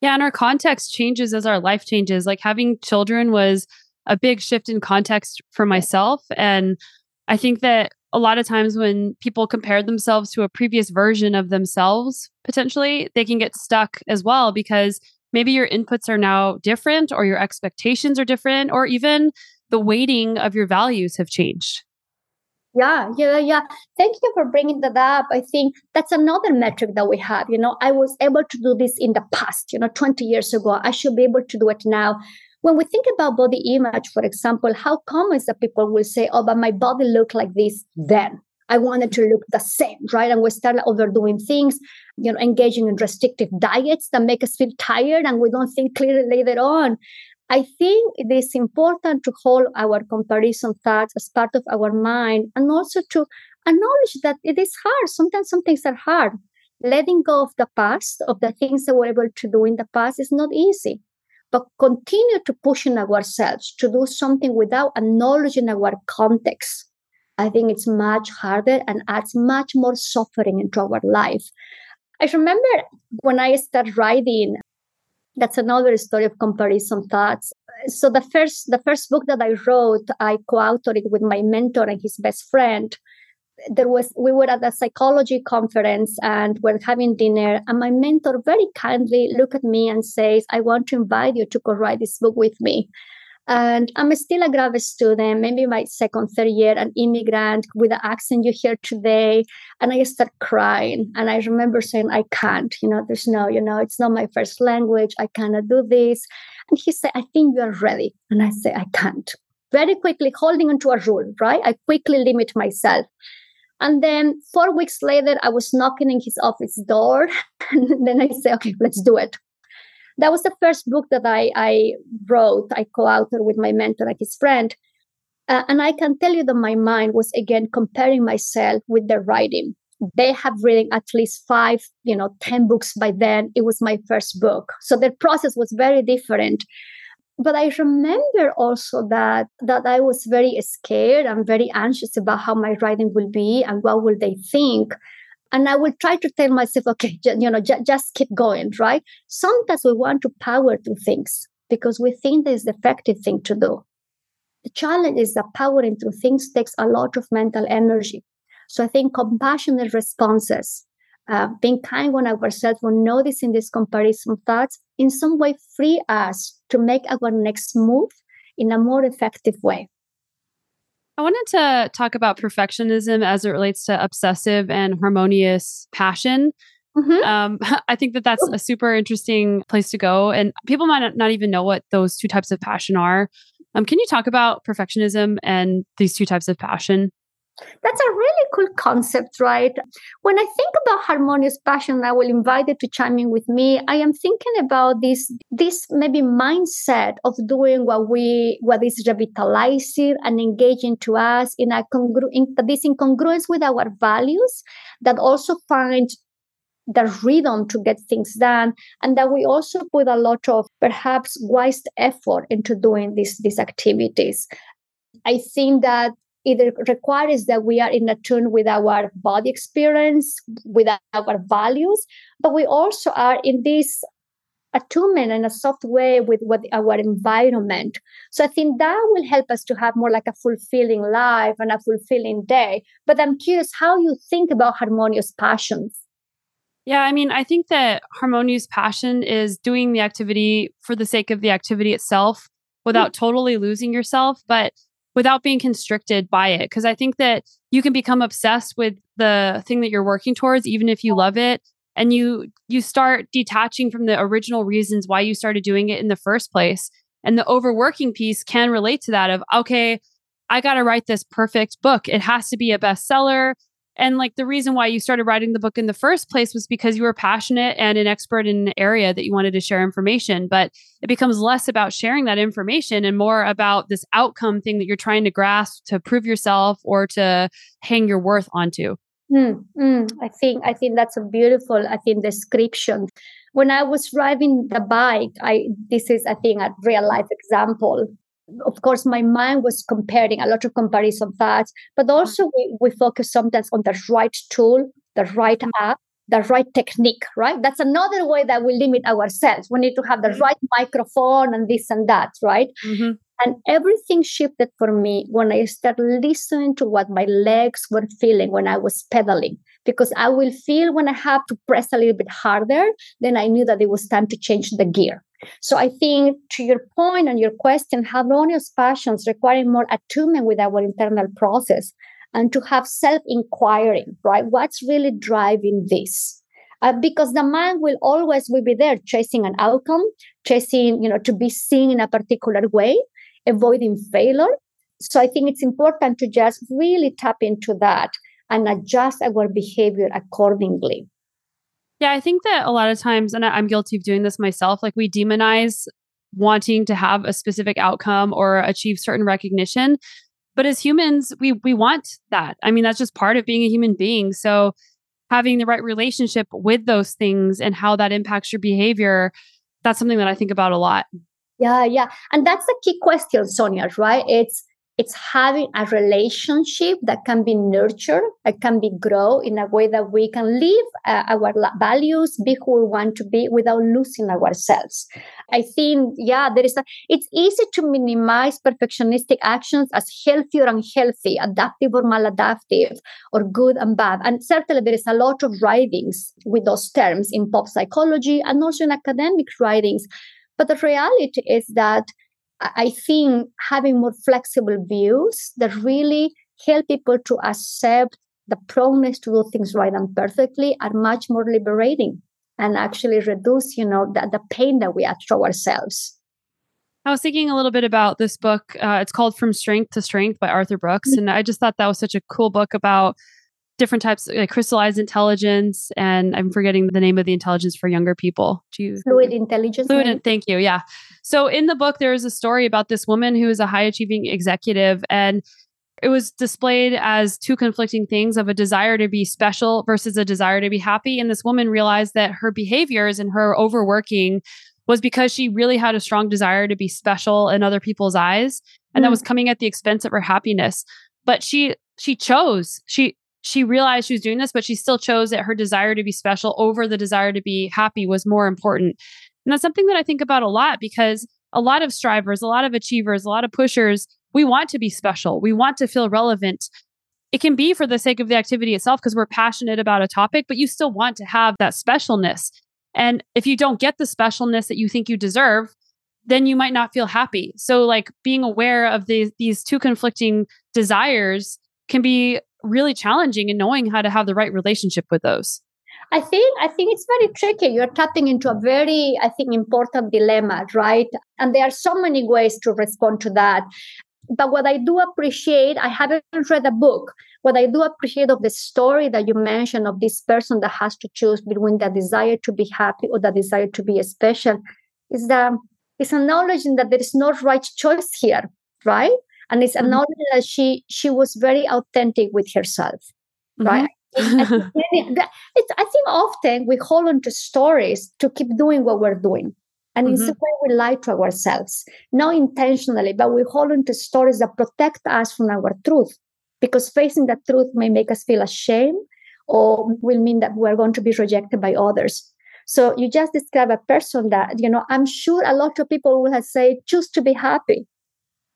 Yeah, and our context changes as our life changes. Like having children was a big shift in context for myself. And I think that a lot of times when people compare themselves to a previous version of themselves, potentially, they can get stuck as well because maybe your inputs are now different or your expectations are different or even the weighting of your values have changed. Yeah, yeah, yeah. Thank you for bringing that up. I think that's another metric that we have. You know, I was able to do this in the past, you know, 20 years ago. I should be able to do it now. When we think about body image, for example, how common is that people will say, oh, but my body looked like this then. I wanted to look the same, right? And we start overdoing things, you know, engaging in restrictive diets that make us feel tired and we don't think clearly later on. I think it is important to hold our comparison thoughts as part of our mind and also to acknowledge that it is hard. Sometimes some things are hard. Letting go of the past, of the things that we're able to do in the past, is not easy. But continue to pushing ourselves to do something without acknowledging our context. I think it's much harder and adds much more suffering into our life. I remember when I started writing that's another story of comparison thoughts. So the first the first book that i wrote i co-authored it with my mentor and his best friend. There was we were at a psychology conference and we're having dinner and my mentor very kindly looked at me and says i want to invite you to co-write this book with me and I'm still a graduate student, maybe my second, third year, an immigrant with the accent you hear today. And I start crying. And I remember saying, I can't, you know, there's no, you know, it's not my first language. I cannot do this. And he said, I think you are ready. And I say, I can't. Very quickly holding onto a rule, right? I quickly limit myself. And then four weeks later, I was knocking in his office door. [LAUGHS] And then I say, okay, let's do it that was the first book that I, I wrote. I co-authored with my mentor and his friend. Uh, and I can tell you that my mind was again comparing myself with their writing. They have written at least five, you know, 10 books by then. It was my first book. So their process was very different. But I remember also that that I was very scared and very anxious about how my writing will be and what will they think and i will try to tell myself okay j- you know j- just keep going right? Sometimes we want to power through things because we think that is the effective thing to do. The challenge is that powering through things takes a lot of mental energy. So i think compassionate responses uh, being kind on ourselves when noticing these comparison thoughts in some way free us to make our next move in a more effective way I wanted to talk about perfectionism as it relates to obsessive and harmonious passion. Mm-hmm. Um, [LAUGHS] I think that that's a super interesting place to go, and people might not even know what those two types of passion are. Um, can you talk about perfectionism and these two types of passion? That's a really cool concept, right? When I think about harmonious passion, I will invite you to chime in with me. I am thinking about this, this maybe mindset of doing what we, what is revitalizing and engaging to us in a congru- in, this incongruence with our values that also find the rhythm to get things done and that we also put a lot of perhaps wise effort into doing these these activities i think that it requires that we are in a tune with our body experience, with our values, but we also are in this attunement in a soft way with what our environment. So I think that will help us to have more like a fulfilling life and a fulfilling day. But I'm curious how you think about harmonious passions. Yeah, I mean, I think that harmonious passion is doing the activity for the sake of the activity itself without mm-hmm. totally losing yourself. But without being constricted by it. Cause I think that you can become obsessed with the thing that you're working towards, even if you love it. And you you start detaching from the original reasons why you started doing it in the first place. And the overworking piece can relate to that of, okay, I got to write this perfect book. It has to be a bestseller. And like the reason why you started writing the book in the first place was because you were passionate and an expert in an area that you wanted to share information. But it becomes less about sharing that information and more about this outcome thing that you're trying to grasp to prove yourself or to hang your worth onto. Mm, mm, I think I think that's a beautiful I think description. When I was riding the bike, I this is I think a real life example of course, my mind was comparing a lot of comparison that, but also we, we focus sometimes on the right tool, the right mm-hmm. app, the right technique, right? That's another way that we limit ourselves. We need to have the mm-hmm. right microphone and this and that, right? Mm-hmm. And everything shifted for me when I started listening to what my legs were feeling when I was pedaling. Because I will feel when I have to press a little bit harder, then I knew that it was time to change the gear. So I think to your point and your question, harmonious passions requiring more attunement with our internal process and to have self-inquiring, right? What's really driving this? Uh, because the mind will always will be there chasing an outcome, chasing, you know, to be seen in a particular way, avoiding failure. So I think it's important to just really tap into that and adjust our behavior accordingly. Yeah, I think that a lot of times, and I'm guilty of doing this myself, like we demonize wanting to have a specific outcome or achieve certain recognition. But as humans, we we want that. I mean, that's just part of being a human being. So having the right relationship with those things and how that impacts your behavior, that's something that I think about a lot. Yeah, yeah. And that's the key question, Sonya, right? It's it's having a relationship that can be nurtured, that can be grow in a way that we can live uh, our values, be who we want to be without losing ourselves. I think, yeah, there is a, it's easy to minimize perfectionistic actions as healthy or unhealthy, adaptive or maladaptive, or good and bad. And certainly there is a lot of writings with those terms in pop psychology and also in academic writings. But the reality is that I think having more flexible views that really help people to accept the proneness to do things right and perfectly are much more liberating and actually reduce, you know, the, the pain that we add to ourselves. I was thinking a little bit about this book. Uh, it's called From Strength to Strength by Arthur Brooks. Mm-hmm. And I just thought that was such a cool book about different types like crystallized intelligence and i'm forgetting the name of the intelligence for younger people. You, fluid intelligence fluid thank you yeah. So in the book there is a story about this woman who is a high achieving executive and it was displayed as two conflicting things of a desire to be special versus a desire to be happy. And this woman realized that her behaviors and her overworking was because she really had a strong desire to be special in other people's eyes and mm. that was coming at the expense of her happiness. But she she chose she she realized she was doing this, but she still chose that her desire to be special over the desire to be happy was more important. And that's something that I think about a lot because a lot of strivers, a lot of achievers, a lot of pushers, we want to be special. We want to feel relevant. It can be for the sake of the activity itself because we're passionate about a topic, but you still want to have that specialness. And if you don't get the specialness that you think you deserve, then you might not feel happy. So like being aware of these these two conflicting desires can be really challenging in knowing how to have the right relationship with those. I think I think it's very tricky. You're tapping into a very, I think, important dilemma, right? And there are so many ways to respond to that. but what I do appreciate, I haven't read a book. What I do appreciate of the story that you mentioned of this person that has to choose between the desire to be happy or the desire to be special is that it's acknowledging that there is no right choice here, right? And it's mm-hmm. acknowledging that she she was very authentic with herself, mm-hmm. right? I, think, [LAUGHS] I think often we hold on to stories to keep doing what we're doing. And mm-hmm. in some way, we lie to ourselves, not intentionally, but we hold on to stories that protect us from our truth. Because facing that truth may make us feel ashamed or will mean that we're going to be rejected by others. So you just describe a person that, you know, I'm sure a lot of people will have said, choose to be happy.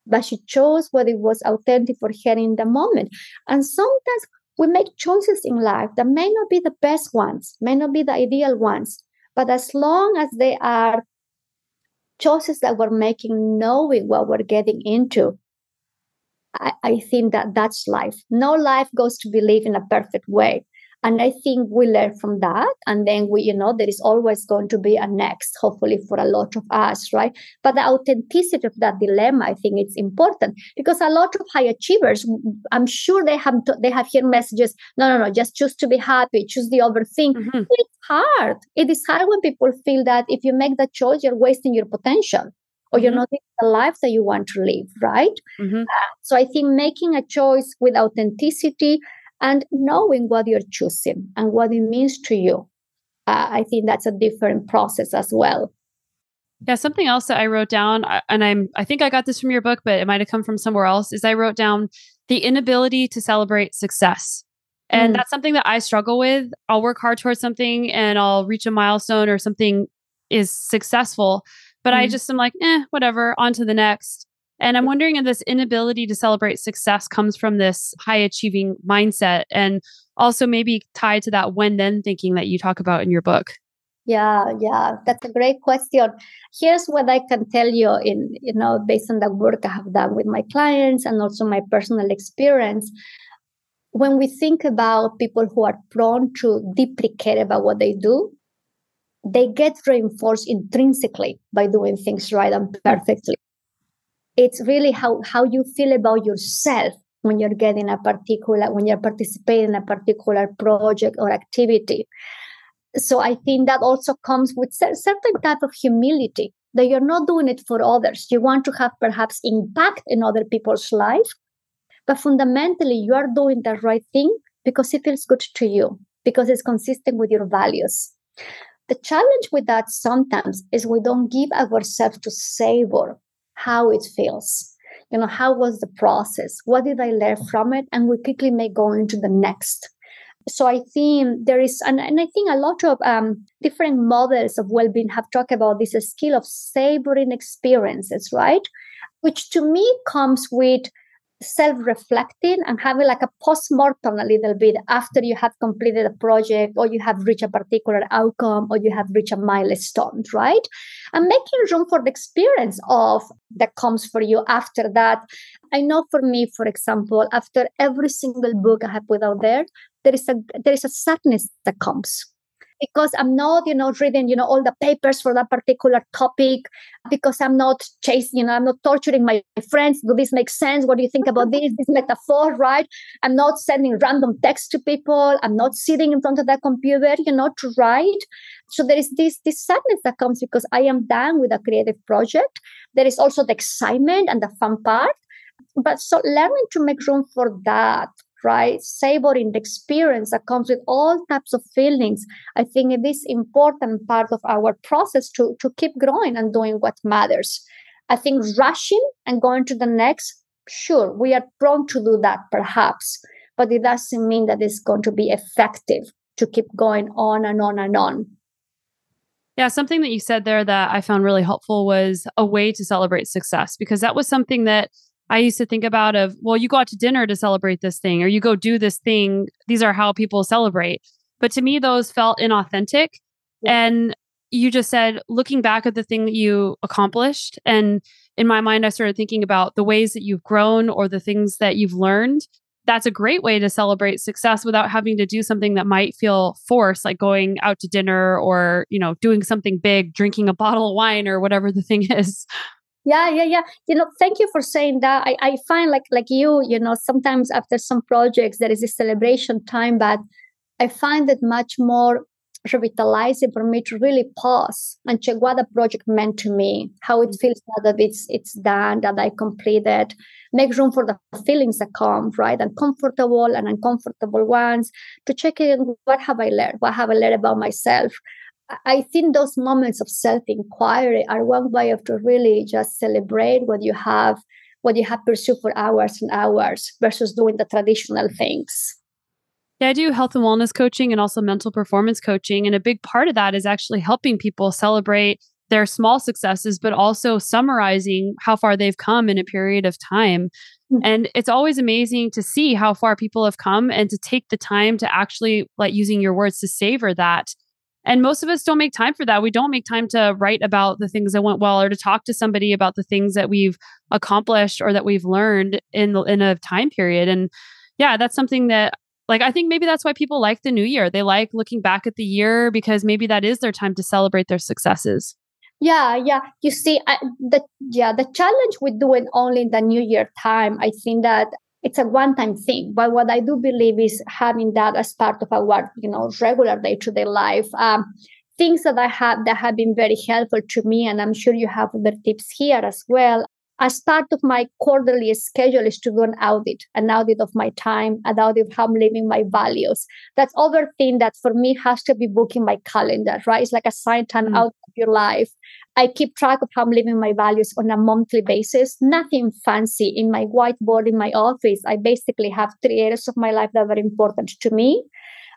But she chose what it was authentic for her in the moment. And sometimes we make choices in life that may not be the best ones, may not be the ideal ones. But as long as they are choices that we're making, knowing what we're getting into, I, I think that that's life. No life goes to be lived in a perfect way. And I think we learn from that. And then we, you know, there is always going to be a next, hopefully for a lot of us, right? But the authenticity of that dilemma, I think it's important because a lot of high achievers, I'm sure they have to, they have heard messages, no, no, no, just choose to be happy, choose the other thing. Mm-hmm. It's hard. It is hard when people feel that if you make that choice, you're wasting your potential or you're mm-hmm. not living the life that you want to live, right? Mm-hmm. Uh, so I think making a choice with authenticity and knowing what you're choosing and what it means to you. Uh, I think that's a different process as well. Yeah, something else that I wrote down, and I'm I think I got this from your book, but it might have come from somewhere else. Is I wrote down the inability to celebrate success. And mm. that's something that I struggle with. I'll work hard towards something and I'll reach a milestone or something is successful, but mm. I just am like, eh, whatever, on to the next. And I'm wondering if this inability to celebrate success comes from this high achieving mindset and also maybe tied to that when then thinking that you talk about in your book. Yeah, yeah, that's a great question. Here's what I can tell you in, you know, based on the work I have done with my clients and also my personal experience. When we think about people who are prone to deeply care about what they do, they get reinforced intrinsically by doing things right and perfectly it's really how how you feel about yourself when you're getting a particular when you're participating in a particular project or activity. So i think that also comes with certain type of humility that you're not doing it for others. You want to have perhaps impact in other people's life but fundamentally you are doing the right thing because it feels good to you because it's consistent with your values. The challenge with that sometimes is we don't give ourselves to savor how it feels. You know how was the process? What did i learn from it? And we quickly may go into the next. So i think there is and, and i think a lot of um, different models of well-being have talked about this skill of savoring experiences right? Which to me comes with self-reflecting and having like a post-mortem a little bit after you have completed a project or you have reached a particular outcome or you have reached a milestone right? And making room for the experience of that comes for you after that. I know for me for example after every single book i have put out there there is a there is a sadness that comes because I'm not, you know, reading, you know, all the papers for that particular topic, because I'm not chasing, you know, I'm not torturing my friends. Do this make sense? What do you think about [LAUGHS] this? This metaphor, right? I'm not sending random text to people. I'm not sitting in front of that computer, you know, to write. So there is this this sadness that comes because I am done with a creative project. There is also the excitement and the fun part. But so learning to make room for that right? Savoring the experience that comes with all types of feelings. I think it is important part of our process to, to keep growing and doing what matters. I think rushing and going to the next, sure, we are prone to do that perhaps, but it doesn't mean that it's going to be effective to keep going on and on and on. Yeah, something that you said there that I found really helpful was a way to celebrate success because that was something that I used to think about of, well, you go out to dinner to celebrate this thing or you go do this thing. These are how people celebrate. But to me, those felt inauthentic. Yeah. And you just said, looking back at the thing that you accomplished. And in my mind, I started thinking about the ways that you've grown or the things that you've learned. That's a great way to celebrate success without having to do something that might feel forced, like going out to dinner or, you know, doing something big, drinking a [LAUGHS] bottle of wine or whatever the thing is. Yeah yeah yeah. You know thank you for saying that. I, I find like like you you know sometimes after some projects there is a celebration time but i find it much more revitalizing for me to really pause and check what the project meant to me how it mm. feels now that it's it's done that i completed. Make room for the feelings that come right? Uncomfortable and uncomfortable ones to check in what have i learned? What have i learned about myself I think those moments of self inquiry are one way of to really just celebrate what you have, what you have pursued for hours and hours versus doing the traditional things. Yeah, I do health and wellness coaching and also mental performance coaching. And a big part of that is actually helping people celebrate their small successes, but also summarizing how far they've come in a period of time. Mm-hmm. And it's always amazing to see how far people have come and to take the time to actually, like using your words, to savor that and most of us don't make time for that. We don't make time to write about the things that went well or to talk to somebody about the things that we've accomplished or that we've learned in in a time period. And yeah, that's something that like I think maybe that's why people like the new year. They like looking back at the year because maybe that is their time to celebrate their successes. Yeah, yeah. You see, I, the yeah the challenge with doing only the New Year time, I think that it's a one-time thing. But what I do believe is having that as part of our, you know, regular day-to-day life. Um, things that I have that have been very helpful to me, and I'm sure you have other tips here as well. As part of my quarterly schedule is to do an audit, an audit of my time, an audit of how I'm living my values. That's other thing that for me has to be booked in my calendar, right? It's like a sign time mm. out of your life. I keep track of how I'm living my values on a monthly basis. Nothing fancy in my whiteboard in my office. I basically have three areas of my life that are important to me.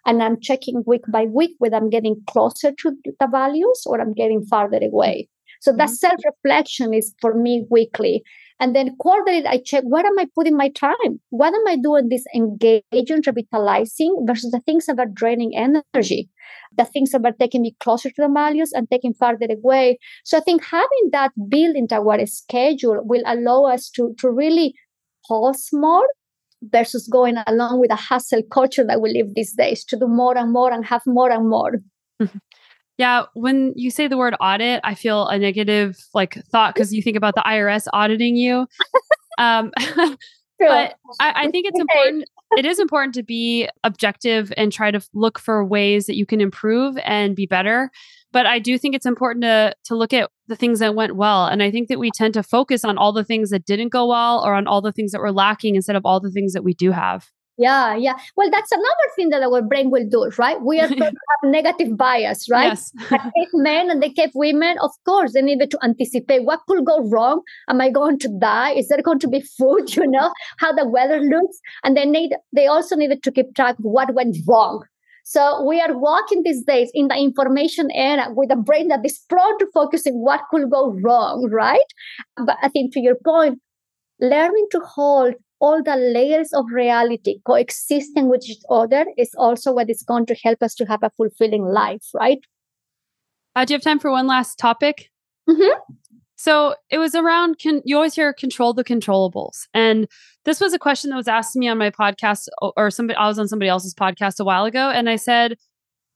And I'm checking week by week whether I'm getting closer to the values or I'm getting farther away. So that mm-hmm. self reflection is for me weekly. And then quarterly, I check where am I putting my time? What am I doing this engaging, revitalizing versus the things that are draining energy, the things that are taking me closer to the values and taking farther away. So I think having that built into our schedule will allow us to, to really pause more versus going along with a hustle culture that we live these days to do more and more and have more and more. Yeah, when you say the word audit, I feel a negative like thought because you think about the IRS auditing you. [LAUGHS] um, but I, I think it's important. It is important to be objective and try to look for ways that you can improve and be better. But I do think it's important to to look at the things that went well, and I think that we tend to focus on all the things that didn't go well or on all the things that were lacking instead of all the things that we do have. Yeah, yeah. Well, that's another thing that our brain will do, right? We are to have [LAUGHS] negative bias, right? Yes. men and they keep women, of course, they needed to anticipate what could go wrong. Am I going to die? Is there going to be food? You know how the weather looks, and they need. They also needed to keep track of what went wrong. So we are walking these days in the information era with a brain that is prone to focusing what could go wrong, right? But I think to your point, learning to hold all the layers of reality coexisting with each other is also what is going to help us to have a fulfilling life, right? Uh, do you have time for one last topic? Mm-hmm. So it was around, can, you always hear control the controllables. And this was a question that was asked to me on my podcast, or somebody, I was on somebody else's podcast a while ago. And I said,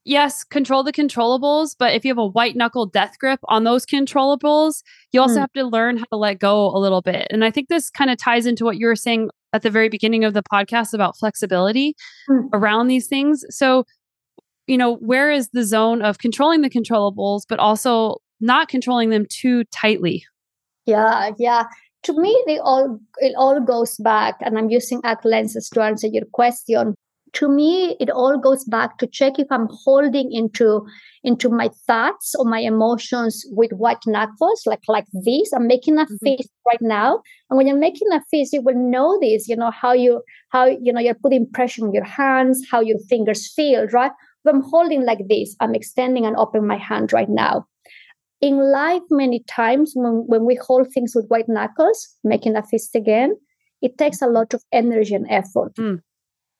yes, control the controllables, but if you have a white knuckle death grip on those controllables, you also mm. have to learn how to let go a little bit. And I think this kind of ties into what you were saying at the very beginning of the podcast about flexibility mm. around these things. So, you know, where is the zone of controlling the controllables, but also not controlling them too tightly? Yeah, yeah. To me, they all it all goes back, and I'm using ACT lenses to answer your question to me it all goes back to check if i'm holding into into my thoughts or my emotions with white knuckles like like this. I'm making a mm-hmm. fist right now. And when you're making a fist you will know this you know how you how you know you're putting pressure on your hands how your fingers feel right? If i'm holding like this. I'm extending and opening my hand right now. In life many times when, when we hold things with white knuckles making a fist again it takes a lot of energy and effort. Mm.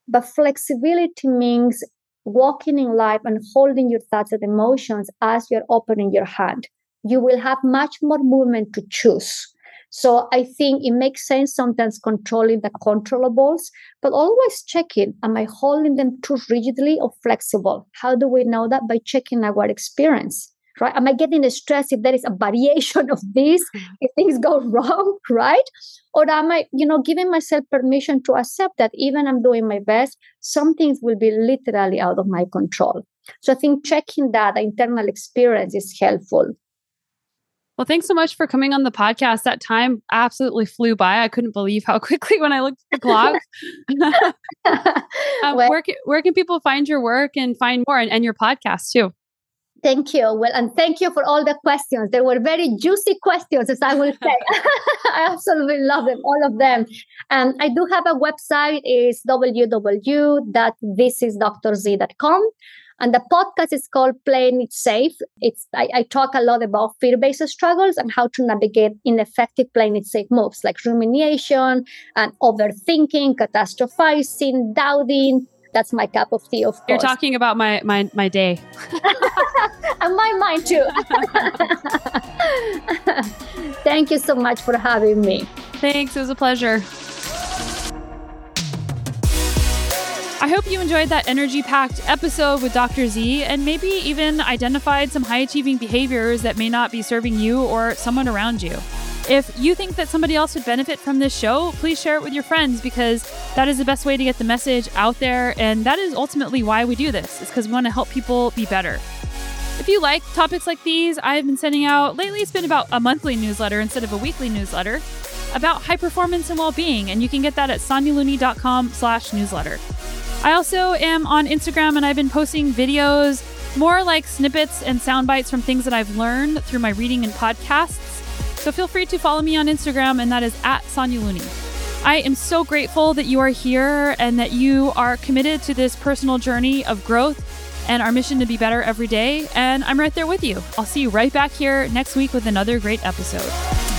But flexibility means walking in life and holding your thoughts and emotions as you're opening your hand. You will have much more movement to choose. So I think it makes sense sometimes controlling the controllables, but always checking, am I holding them too rigidly or flexible? How do we know that? By checking our experience. Right? Am I getting stressed if there is a variation of this, if things go [LAUGHS] wrong, right? Or am I, you know, giving myself permission to accept that even I'm doing my best, some things will be literally out of my control. So I think checking that internal experience is helpful. Well, thanks so much for coming on the podcast. That time absolutely flew by. I couldn't believe how [LAUGHS] quickly when I looked at the clock. [LAUGHS] um, well, where, can, where can people find your work and find more and, and your podcast too? Thank you. Well, and thank you for all the questions. They were very juicy questions, as I will [LAUGHS] say. [LAUGHS] I absolutely love them, all of them. And I do have a website, is www.thisisdrz.com. And the podcast is called Playing It Safe. It's I, I talk a lot about fear-based struggles and how to navigate ineffective playing it safe moves like rumination and overthinking, catastrophizing, doubting, that's my cup of tea, of course. You're talking about my my my day. [LAUGHS] and my mind too. [LAUGHS] Thank you so much for having me. Thanks. It was a pleasure. I hope you enjoyed that energy packed episode with Dr. Z and maybe even identified some high achieving behaviors that may not be serving you or someone around you. If you think that somebody else would benefit from this show, please share it with your friends because that is the best way to get the message out there. And that is ultimately why we do this, is because we want to help people be better. If you like topics like these, I've been sending out lately, it's been about a monthly newsletter instead of a weekly newsletter about high performance and well-being, and you can get that at sonyalooney.com slash newsletter. I also am on Instagram and I've been posting videos, more like snippets and sound bites from things that I've learned through my reading and podcasts. So feel free to follow me on Instagram, and that is at Sonya Looney. I am so grateful that you are here and that you are committed to this personal journey of growth and our mission to be better every day. And I'm right there with you. I'll see you right back here next week with another great episode.